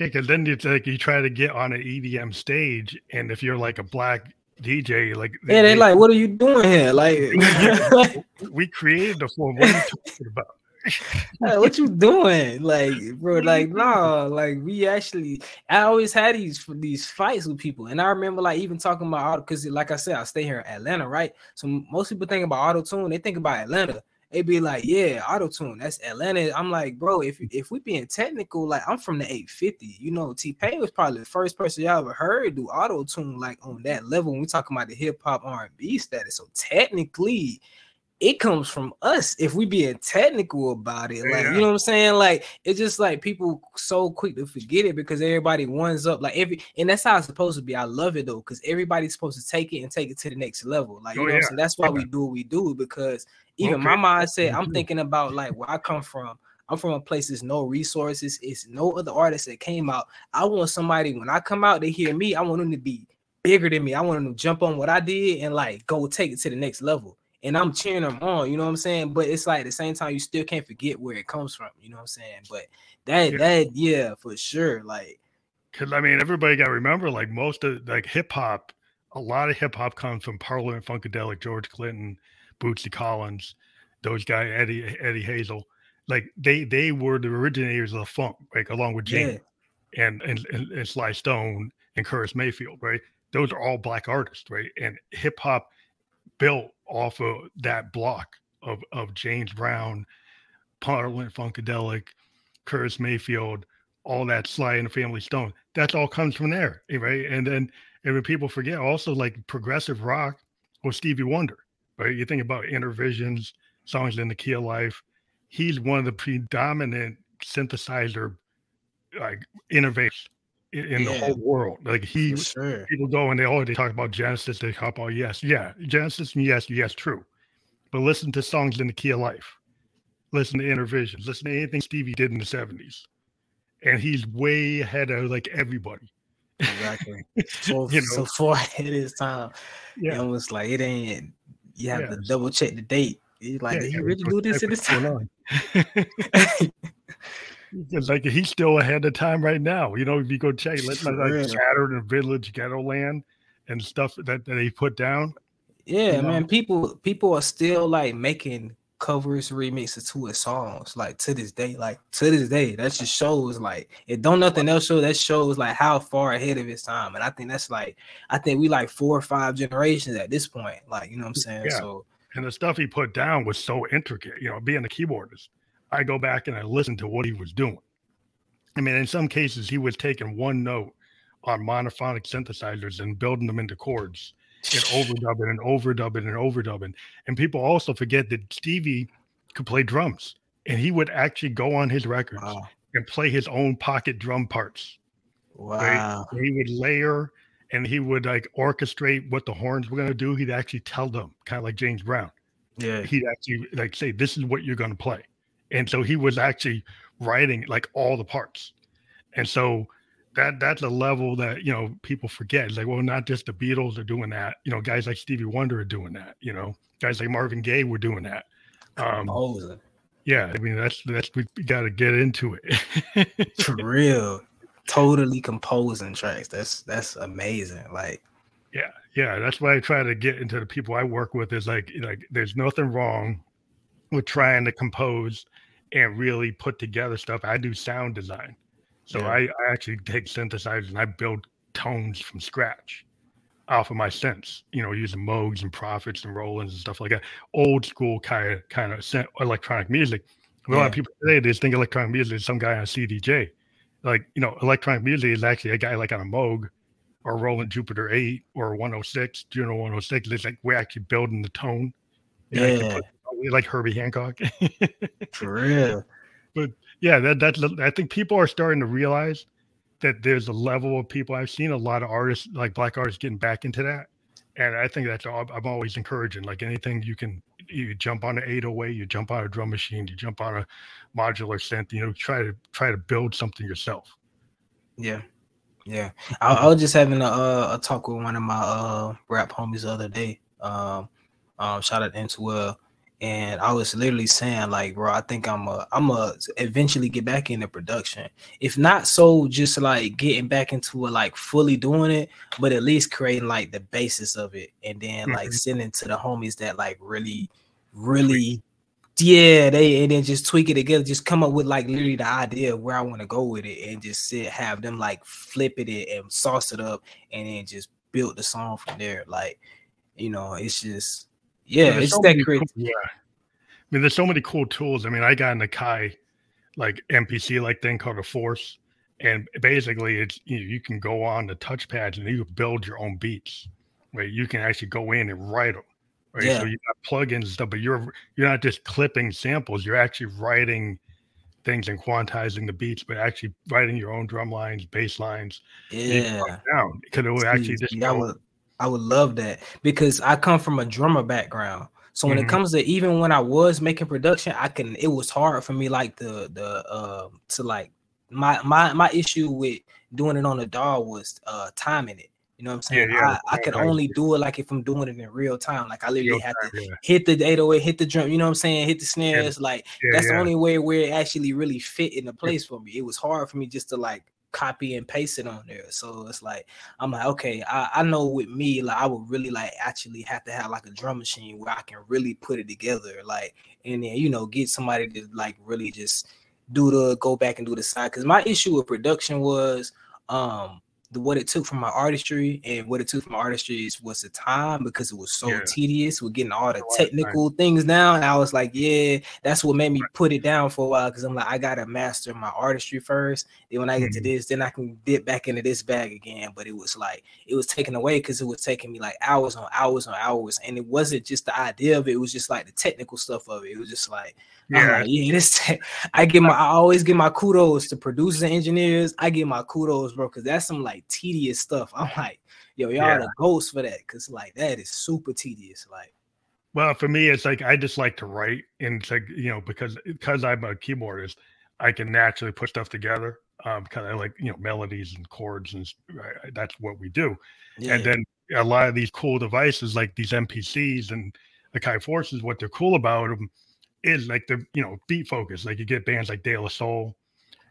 yeah, because then it's like you try to get on an EDM stage, and if you're like a black DJ, like yeah, they, they like, what are you doing here? Like, we created the form. What are you talking about? like, what you doing? Like, bro, like, no, like we actually I always had these these fights with people. And I remember like even talking about auto because like I said, I stay here in Atlanta, right? So most people think about auto tune, they think about Atlanta they be like, yeah, auto tune. That's Atlanta. I'm like, bro, if if we being technical, like I'm from the 850. You know, T Pain was probably the first person y'all ever heard do auto tune like on that level. When we talking about the hip hop R&B status, so technically, it comes from us if we being technical about it. Like, yeah. you know what I'm saying? Like, it's just like people so quick to forget it because everybody ones up. Like every and that's how it's supposed to be. I love it though, because everybody's supposed to take it and take it to the next level. Like, oh, you oh, know yeah. saying? That's why we do what we do, because even okay. my mindset, I'm thinking about like where I come from. I'm from a place that's no resources, it's no other artists that came out. I want somebody when I come out, they hear me, I want them to be bigger than me. I want them to jump on what I did and like go take it to the next level and I'm cheering them on, you know what I'm saying? But it's like at the same time, you still can't forget where it comes from, you know what I'm saying? But that yeah. that yeah, for sure. Like because I mean everybody gotta remember, like most of like hip hop, a lot of hip hop comes from Parliament Funkadelic, George Clinton, Bootsy Collins, those guys, Eddie Eddie Hazel, like they they were the originators of the funk, like along with James yeah. and, and and Sly Stone and Curtis Mayfield, right? Those are all black artists, right? And hip hop built off of that block of of James Brown, Parliament Funkadelic, Curtis Mayfield, all that Sly and the Family Stone. That's all comes from there, eh, right? And then and when people forget, also like progressive rock was Stevie Wonder, right? You think about Innervisions, songs in the key of life. He's one of the predominant synthesizer like innovators in, yeah, the whole world. Like he, sure. people go and they already talk about Genesis. They talk about yes, yeah, Genesis, yes, yes, true. But listen to songs in the key of life. Listen to Innervisions. Listen to anything Stevie did in the seventies, and he's way ahead of like everybody. Exactly. So, you know? so far ahead of his time. Yeah. It was like it ain't. You have yeah. to double check the date. He's like, yeah, did he really do this in this time? like he's still ahead of time right now. You know, if you go check, like, like Shattered and Village Ghetto Land and stuff that, that he put down. Yeah, you know? man. People people are still like making covers remixes to his songs like to this day like to this day that just shows like it don't nothing else show that shows like how far ahead of his time and i think that's like i think we like four or five generations at this point like you know what i'm saying yeah. so and the stuff he put down was so intricate you know being a keyboardist I go back and I listen to what he was doing. I mean, in some cases, he was taking one note on monophonic synthesizers and building them into chords and overdubbing and overdubbing and overdubbing. And people also forget that Stevie could play drums and he would actually go on his records wow. and play his own pocket drum parts. Wow. Right? He would layer and he would like orchestrate what the horns were going to do. He'd actually tell them, kind of like James Brown. Yeah. He'd actually like say, This is what you're going to play and so he was actually writing like all the parts and so that that's a level that you know people forget. It's like well not just the beatles are doing that. You know guys like stevie wonder are doing that you know. Guys like marvin gaye were doing that. Um yeah i mean that's that's we got to get into it. For real. Totally composing tracks. That's that's amazing like yeah yeah that's why i try to get into the people i work with is like like there's nothing wrong with trying to compose and really put together stuff. I do sound design. So yeah. I, I actually take synthesizers and I build tones from scratch off of my synths, you know, using Moogs and Prophets and Rolands and stuff like that. Old school kind of kind of electronic music. A lot of people today they just think electronic music is some guy on a CDJ. Like, you know, electronic music is actually a guy like on a Moog or Roland Jupiter 8 or 106, Juno 106. It's like we're actually building the tone. Yeah like Herbie Hancock. For real. But yeah, that that's I think people are starting to realize that there's a level of people. I've seen a lot of artists, like black artists, getting back into that, and I think that's all. I'm always encouraging. Like anything you can, you jump on an 808, you jump on a drum machine, you jump on a modular synth. You know, try to try to build something yourself. Yeah. Yeah, I, I was just having a, a talk with one of my uh, rap homies the other day. Um, um, shout out into uh, and I was literally saying like, bro, I think I'm a I'm a eventually get back into production. If not so, just like getting back into it, like fully doing it, but at least creating like the basis of it, and then like mm-hmm. sending to the homies that like really, really, yeah, they and then just tweak it together, just come up with like literally the idea of where I want to go with it, and just sit have them like flip it and sauce it up, and then just build the song from there. Like, you know, it's just yeah, it's so that great. Cool, yeah. I mean, there's so many cool tools. I mean, I got in the Akai like MPC like thing called a Force, and basically it's you, know, you can go on the touchpads and you build your own beats. Right, you can actually go in and write them. Right, yeah. so you got plugins and stuff, but you're you're not just clipping samples. You're actually writing things and quantizing the beats, but actually writing your own drum lines, bass lines. Yeah, down because it would actually just go, I would love that because I come from a drummer background. So when mm-hmm. it comes to even when I was making production, I can it was hard for me like the the uh to like my my my issue with doing it on the DAW was uh timing it. You know what I'm saying? Yeah, yeah, I, I can only do it like if I'm doing it in real time. Like I literally have to hit the 808, hit the drum, you know what I'm saying? Hit the snares. Like that's the only way where it actually really fit in the place for me. It was hard for me just to like copy and paste it on there. So it's like I'm like, okay, I, I know with me, like I would really like actually have to have like a drum machine where I can really put it together, like and then you know get somebody to like really just do the go back and do the side. Because my issue with production was um the what it took from my artistry and what it took from my artistry is was the time because it was so yeah. tedious with getting all the technical things down. I was like, yeah, that's what made me put it down for a while because I'm like, I gotta master my artistry first. Then when I get mm-hmm. to this, then I can dip back into this bag again. But it was like it was taken away because it was taking me like hours on hours on hours, and it wasn't just the idea of it; it was just like the technical stuff of it. It was just like yeah, like, yeah. This I get my I always give my kudos to producers and engineers. I get my kudos, bro, because that's some like tedious stuff. I'm like, yo, y'all yeah. the ghosts for that, because like that is super tedious. Like, well, for me, it's like I just like to write, and it's like you know because because I'm a keyboardist, I can naturally put stuff together. Um, because I like you know melodies and chords, and that's what we do. Yeah. And then a lot of these cool devices, like these MPCs and the Akai Forces, what they're cool about them is like the you know beat focus. Like you get bands like De La Soul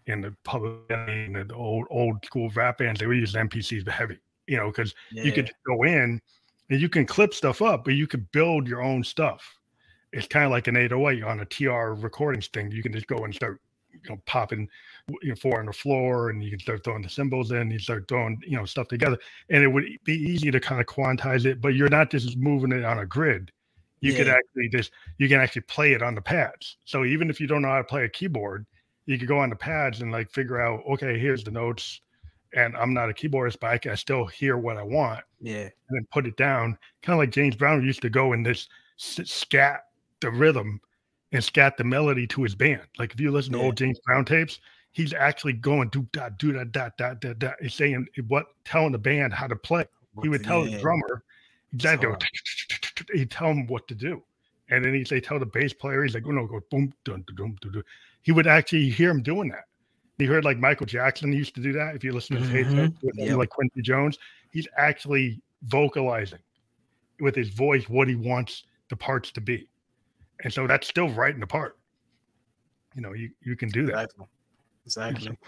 and the public and the old old school rap bands. They would use MPCs but heavy, you know, because yeah. you could go in and you can clip stuff up, but you could build your own stuff. It's kind of like an 808 on a TR recordings thing. You can just go and start you know popping you know four on the floor and you can start throwing the cymbals in you start throwing you know stuff together and it would be easy to kind of quantize it but you're not just moving it on a grid you yeah. could actually just you can actually play it on the pads. So even if you don't know how to play a keyboard, you could go on the pads and like figure out, okay, here's the notes. And I'm not a keyboardist, but I can still hear what I want. Yeah. And then put it down. Kind of like James Brown used to go and this scat the rhythm and scat the melody to his band. Like if you listen yeah. to old James Brown tapes, he's actually going do dot do that dot dot dot dot. He's saying what telling the band how to play. He would tell yeah. the drummer exactly he tell him what to do. And then he'd say, tell the bass player, he's like, oh no, go boom, dun, dun, dun, dun, dun. He would actually hear him doing that. He heard like Michael Jackson used to do that. If you listen to mm-hmm. with yep. like Quincy Jones, he's actually vocalizing with his voice what he wants the parts to be. And so that's still writing the part. You know, you, you can do that. Exactly. Exactly.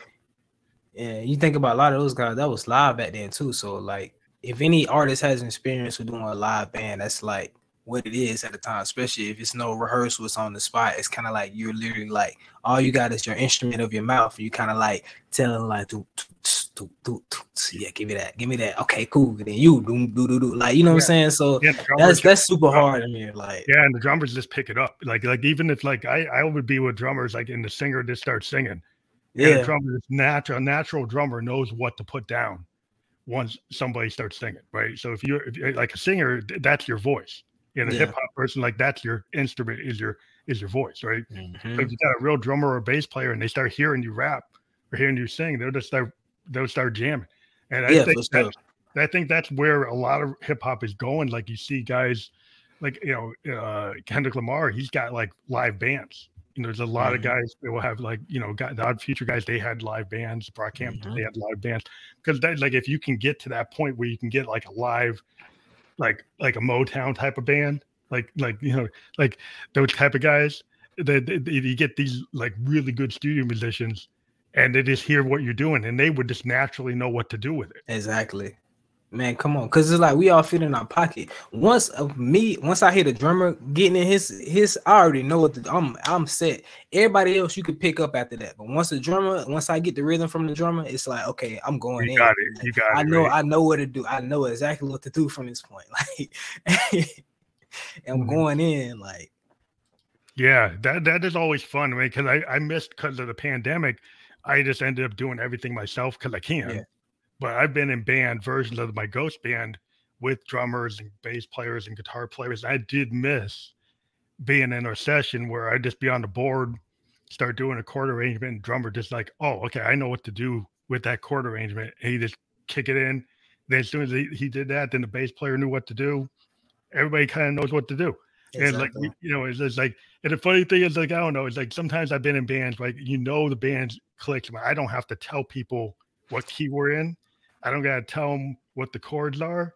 Yeah, you think about a lot of those guys that was live back then too. So like if any artist has experience with doing a live band, that's like what it is at the time, especially if it's no rehearsal, it's on the spot. It's kind of like you're literally like all you got is your instrument of your mouth. You kind of like telling like do, do, do, yeah, give me that, give me that. Okay, cool. And then you do do do do like you know what I'm saying. So yeah, that's that's super hard. I mean, like yeah, and the drummers just pick it up. Like like even if like I I would be with drummers like and the singer just starts singing. Yeah, and the drummer, natural natural drummer knows what to put down once somebody starts singing, right? So if you're, if you're like a singer, that's your voice. And a yeah. hip hop person, like that's your instrument, is your is your voice, right? Mm-hmm. So if you got a real drummer or a bass player and they start hearing you rap or hearing you sing, they'll just start they'll start jamming. And I yeah, think that, I think that's where a lot of hip hop is going. Like you see guys like you know uh Kendrick Lamar, he's got like live bands you know, there's a lot mm-hmm. of guys that will have like, you know, the Odd Future guys, they had live bands, Brockhampton, mm-hmm. they had live bands. Because like if you can get to that point where you can get like a live, like like a Motown type of band, like like you know, like those type of guys, that you get these like really good studio musicians and they just hear what you're doing and they would just naturally know what to do with it. Exactly. Man, come on, cause it's like we all fit in our pocket. Once of me, once I hear the drummer getting in his his, I already know what the, I'm I'm set. Everybody else you could pick up after that, but once the drummer, once I get the rhythm from the drummer, it's like okay, I'm going you in. Got it. You got I it. know right? I know what to do. I know exactly what to do from this point. Like, I'm mm-hmm. going in. Like, yeah, that that is always fun. I mean, because I I missed because of the pandemic. I just ended up doing everything myself because I can. Yeah but I've been in band versions of my ghost band with drummers and bass players and guitar players. I did miss being in a session where I'd just be on the board, start doing a chord arrangement, and drummer just like, oh, okay, I know what to do with that chord arrangement. And he just kick it in. Then as soon as he, he did that, then the bass player knew what to do. Everybody kind of knows what to do. Exactly. And like you know, it's just like and the funny thing is like I don't know, it's like sometimes I've been in bands like you know the band clicks, but I don't have to tell people what key we're in. I don't gotta tell them what the chords are.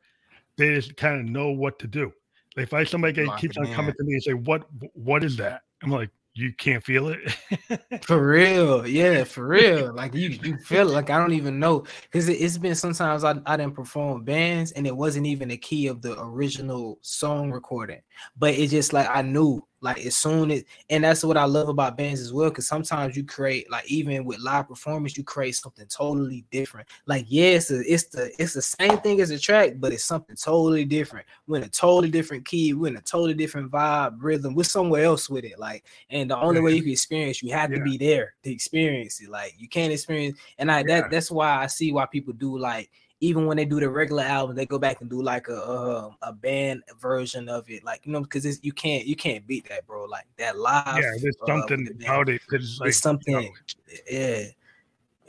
They just kind of know what to do. Like if I somebody keeps on coming to me and say, "What? What is that?" I'm like, "You can't feel it." for real, yeah, for real. Like you, you feel it. Like I don't even know because it, has been sometimes I I didn't perform bands and it wasn't even the key of the original song recording, but it just like I knew Like as soon as, and that's what I love about bands as well. Because sometimes you create, like even with live performance, you create something totally different. Like yes, yeah, it's, the it's the same thing as a track, but it's something totally different. We're in a totally different key. We're in a totally different vibe, rhythm. We're somewhere else with it. Like, and the only way you can experience, you have yeah. to be there to experience it. Like you can't experience, and I yeah. that that's why I see why people do like even when they do the regular album, they go back and do like a a, a band version of it, like you know, because you can't you can't beat that, bro. Like that live. Yeah, there's uh, something about it. Cause like, something. You know, yeah.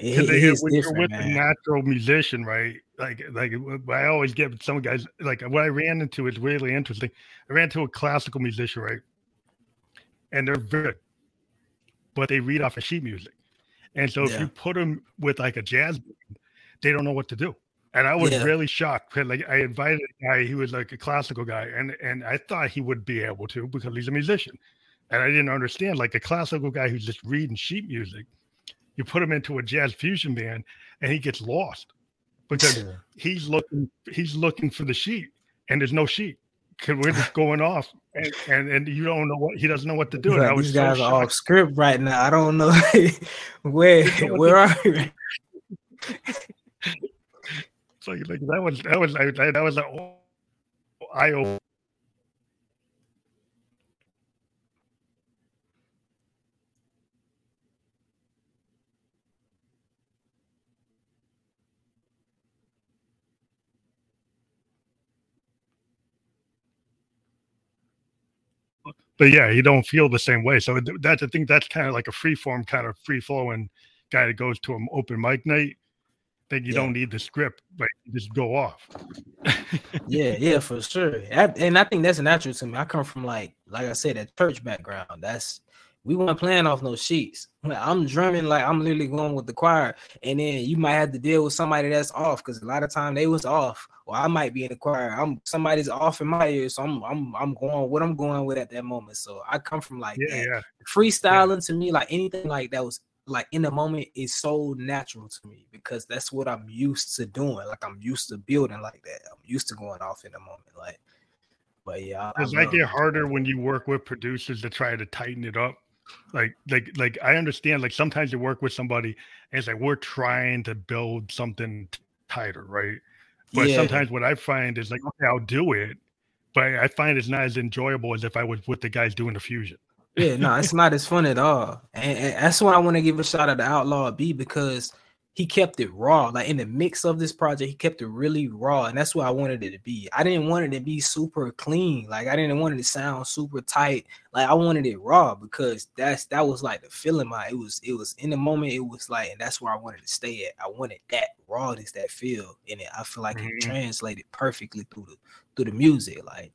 They, it when you're with man. a natural musician, right? Like, like I always get some guys. Like what I ran into is really interesting. I ran into a classical musician, right? And they're good, but they read off of sheet music. And so yeah. if you put them with like a jazz, band, they don't know what to do and I was yeah. really shocked. Like I invited a guy, he was like a classical guy, and and I thought he would be able to because he's a musician, and I didn't understand like a classical guy who's just reading sheet music. You put him into a jazz fusion band, and he gets lost because he's looking he's looking for the sheet, and there's no sheet because we're just going off, and, and, and you don't know what he doesn't know what to do. Like, these guys so are off script right now. I don't know where where are you? So like that was that was that was an eye but yeah, you don't feel the same way. So that's I think that's kind of like a free form, kind of free flowing guy that goes to an open mic night then you yeah. don't need the script, but just go off. yeah, yeah, for sure. and I think that's natural to me. I come from like, like I said, a church background. That's we weren't playing off no sheets. I'm drumming like I'm literally going with the choir, and then you might have to deal with somebody that's off because a lot of time they was off, or I might be in the choir. I'm somebody's off in my ear, so I'm I'm I'm going what I'm going with at that moment. So I come from like yeah, yeah. freestyling yeah. to me, like anything like that was like in the moment is so natural to me because that's what I'm used to doing. Like I'm used to building like that. I'm used to going off in the moment. Like, but yeah, does that get harder when you work with producers to try to tighten it up? Like, like, like I understand. Like sometimes you work with somebody and it's like we're trying to build something tighter, right? But yeah. sometimes what I find is like, okay, I'll do it, but I find it's not as enjoyable as if I was with the guys doing the fusion yeah, no, it's not as fun at all. And, and that's why I want to give a shout out to Outlaw B because he kept it raw. Like in the mix of this project, he kept it really raw, and that's what I wanted it to be. I didn't want it to be super clean. Like I didn't want it to sound super tight. Like I wanted it raw because that's that was like the feeling. My it was it was in the moment. It was like, and that's where I wanted to stay at. I wanted that rawness, that feel in it. I feel like mm-hmm. it translated perfectly through the through the music. Like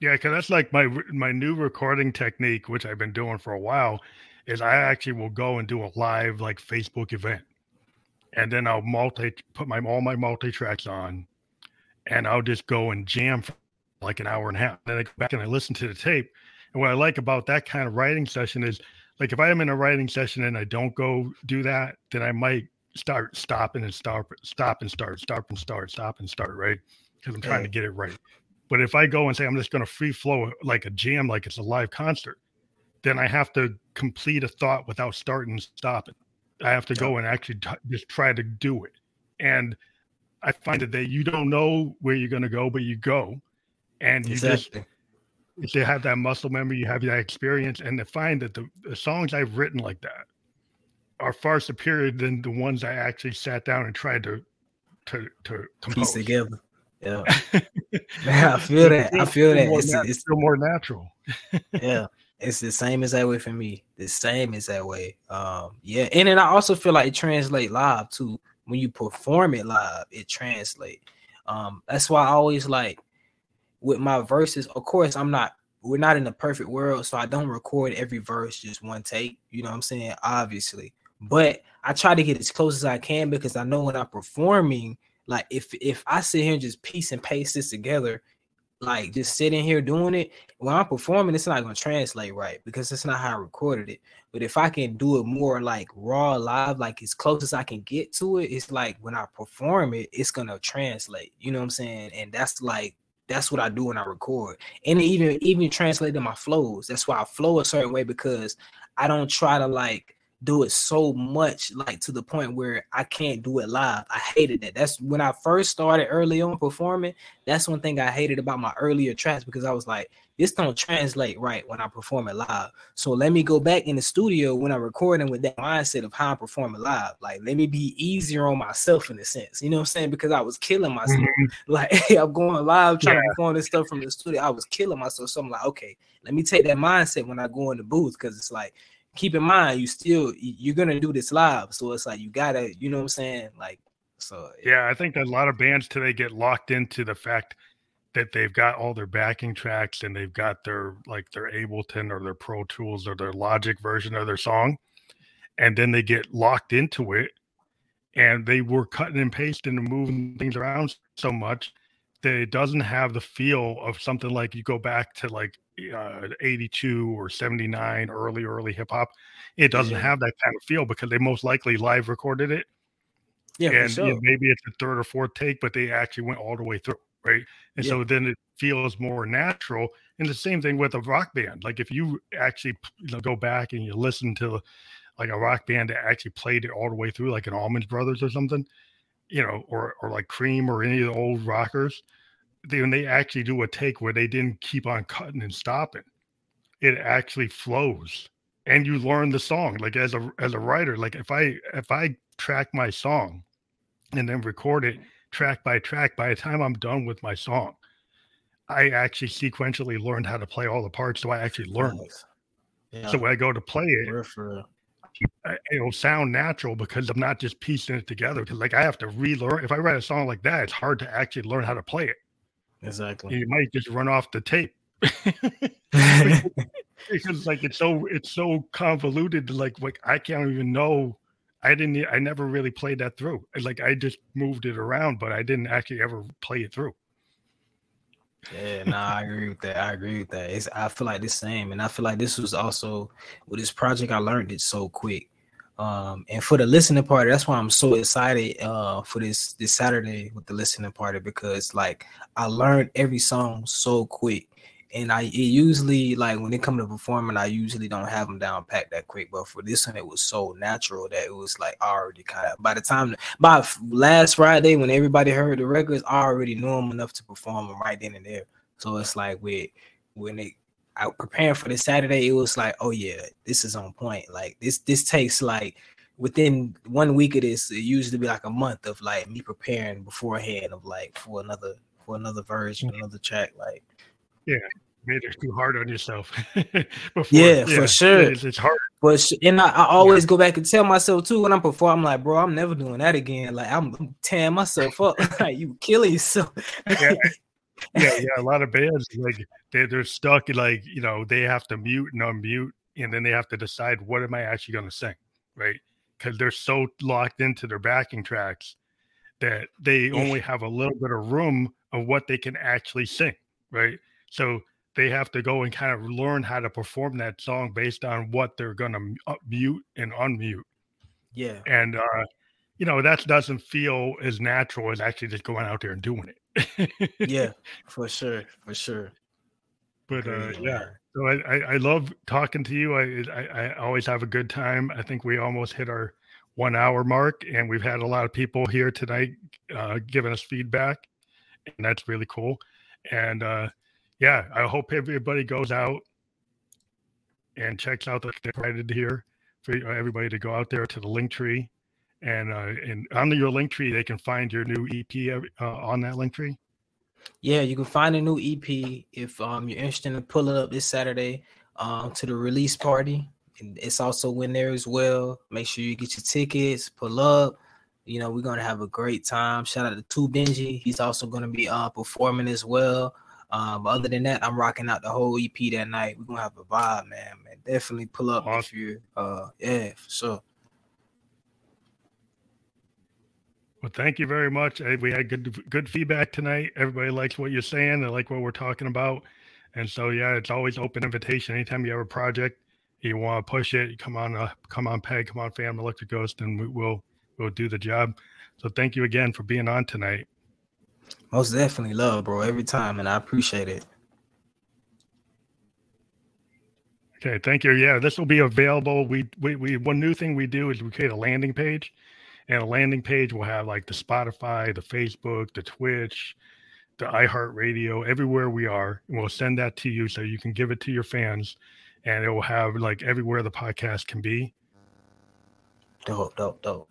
yeah, because that's like my my new recording technique, which I've been doing for a while, is I actually will go and do a live like Facebook event, and then I'll multi put my all my multi tracks on, and I'll just go and jam for like an hour and a half. Then I go back and I listen to the tape. And what I like about that kind of writing session is like if I am in a writing session and I don't go do that, then I might start stopping and start, stop and start, stop and start, stop and start, right? Because I'm trying to get it right. But if I go and say I'm just going to free flow like a jam, like it's a live concert, then I have to complete a thought without starting and stopping. I have to go and actually t- just try to do it. And I find that you don't know where you're going to go, but you go, and you exactly. just if you have that muscle memory, you have that experience, and to find that the, the songs I've written like that are far superior than the ones I actually sat down and tried to to to compose. piece together. Yeah. I feel that. I feel that. It's, nat- it's still more natural. yeah. It's the same as that way for me. The same as that way. Um, yeah. And then I also feel like it translate live too. When you perform it live, it translate. Um, that's why I always like with my verses, of course, I'm not we're not in the perfect world, so I don't record every verse just one take. You know what I'm saying? Obviously. But I try to get as close as I can because I know when I'm performing, like if if I sit here and just piece and paste this together, like just sitting here doing it, when I'm performing, it's not gonna translate right because it's not how I recorded it. But if I can do it more like raw live, like as close as I can get to it, it's like when I perform it, it's gonna translate. You know what I'm saying? And that's like that's what I do when I record. And even even translating my flows. That's why I flow a certain way because I don't try to like do it so much like to the point where I can't do it live. I hated that. That's when I first started early on performing. That's one thing I hated about my earlier tracks because I was like, this don't translate right when I perform it live. So let me go back in the studio when I'm recording with that mindset of how I'm performing live. Like let me be easier on myself in a sense. You know what I'm saying? Because I was killing myself. Mm-hmm. Like hey, I'm going live trying yeah. to perform this stuff from the studio. I was killing myself. So I'm like, okay, let me take that mindset when I go in the booth because it's like keep in mind you still you're gonna do this live. So it's like you gotta you know what i'm saying? Like so yeah. I think a lot of bands today get locked into the fact that they've got all their backing tracks and they've got their like their ableton or their pro tools or their logic version of their song and then they get locked into it and they were cutting and pasting and moving things around so much that it doesn't have the feel of something like you go back to like uh, 82 or 79 early early hip hop it doesn't yeah. have that kind of feel because they most likely live recorded it yeah and sure. you know, maybe it's a third or fourth take but they actually went all the way through right and yeah. so then it feels more natural and the same thing with a rock band like if you actually you know, go back and you listen to like a rock band that actually played it all the way through like an Allman Brothers or something you know or or like cream or any of the old rockers they, when they actually do a take where they didn't keep on cutting and stopping, it actually flows and you learn the song. Like as a as a writer, like if I if I track my song and then record it track by track, by the time I'm done with my song, I actually sequentially learned how to play all the parts. So I actually learned. Nice. Yeah. So when I go to play it, it'll sound natural because I'm not just piecing it together. Because like I have to relearn. If I write a song like that, it's hard to actually learn how to play it. Exactly. You might just run off the tape. because like it's so it's so convoluted like like I can't even know I didn't I never really played that through. Like I just moved it around, but I didn't actually ever play it through. Yeah, no, nah, I agree with that. I agree with that. It's I feel like the same, and I feel like this was also with this project. I learned it so quick. Um, and for the listening party, that's why I'm so excited uh, for this this Saturday with the listening party because like I learned every song so quick, and I usually like when it come to performing, I usually don't have them down packed that quick. But for this one, it was so natural that it was like already kind of by the time by last Friday when everybody heard the records, I already knew them enough to perform them right then and there. So it's like with when it out preparing for this Saturday, it was like, oh yeah, this is on point. Like this, this takes like within one week of this, it usually be like a month of like me preparing beforehand of like for another for another version, mm-hmm. another track. Like, yeah, made it too hard on yourself. before, yeah, yeah, for sure. It's, it's hard. But and I, I always yeah. go back and tell myself too when I'm performing, I'm like, bro, I'm never doing that again. Like I'm, I'm tearing myself up. like you killing yourself. yeah, yeah, yeah. A lot of bands like they they're stuck like you know they have to mute and unmute, and then they have to decide what am I actually going to sing, right? Because they're so locked into their backing tracks that they only have a little bit of room of what they can actually sing, right? So they have to go and kind of learn how to perform that song based on what they're going to mute and unmute. Yeah, and uh, you know that doesn't feel as natural as actually just going out there and doing it yeah, for sure, for sure. But uh, yeah, so I, I, I love talking to you. I, I I always have a good time. I think we almost hit our one hour mark, and we've had a lot of people here tonight uh, giving us feedback, and that's really cool. And uh, yeah, I hope everybody goes out and checks out the provided here for everybody to go out there to the link tree and uh, and on your link tree they can find your new EP uh, on that link tree. Yeah, you can find a new EP if um, you're interested in pulling up this Saturday um, to the release party. And it's also in there as well. Make sure you get your tickets, pull up. You know, we're gonna have a great time. Shout out to Two Benji. He's also gonna be uh, performing as well. Um, other than that, I'm rocking out the whole EP that night. We're gonna have a vibe, man. Man, definitely pull up awesome. if you uh yeah, for sure. Well, thank you very much. We had good good feedback tonight. Everybody likes what you're saying. They like what we're talking about. And so, yeah, it's always open invitation. Anytime you have a project, you want to push it, come on, uh, come on, Peg, come on, Phantom Electric Ghost, and we, will we'll do the job. So, thank you again for being on tonight. Most definitely love, bro, every time, and I appreciate it. Okay, thank you. Yeah, this will be available. We, we we one new thing we do is we create a landing page, and a landing page will have like the Spotify, the Facebook, the Twitch, the iHeartRadio, everywhere we are, and we'll send that to you so you can give it to your fans, and it will have like everywhere the podcast can be. Dope, dope, dope.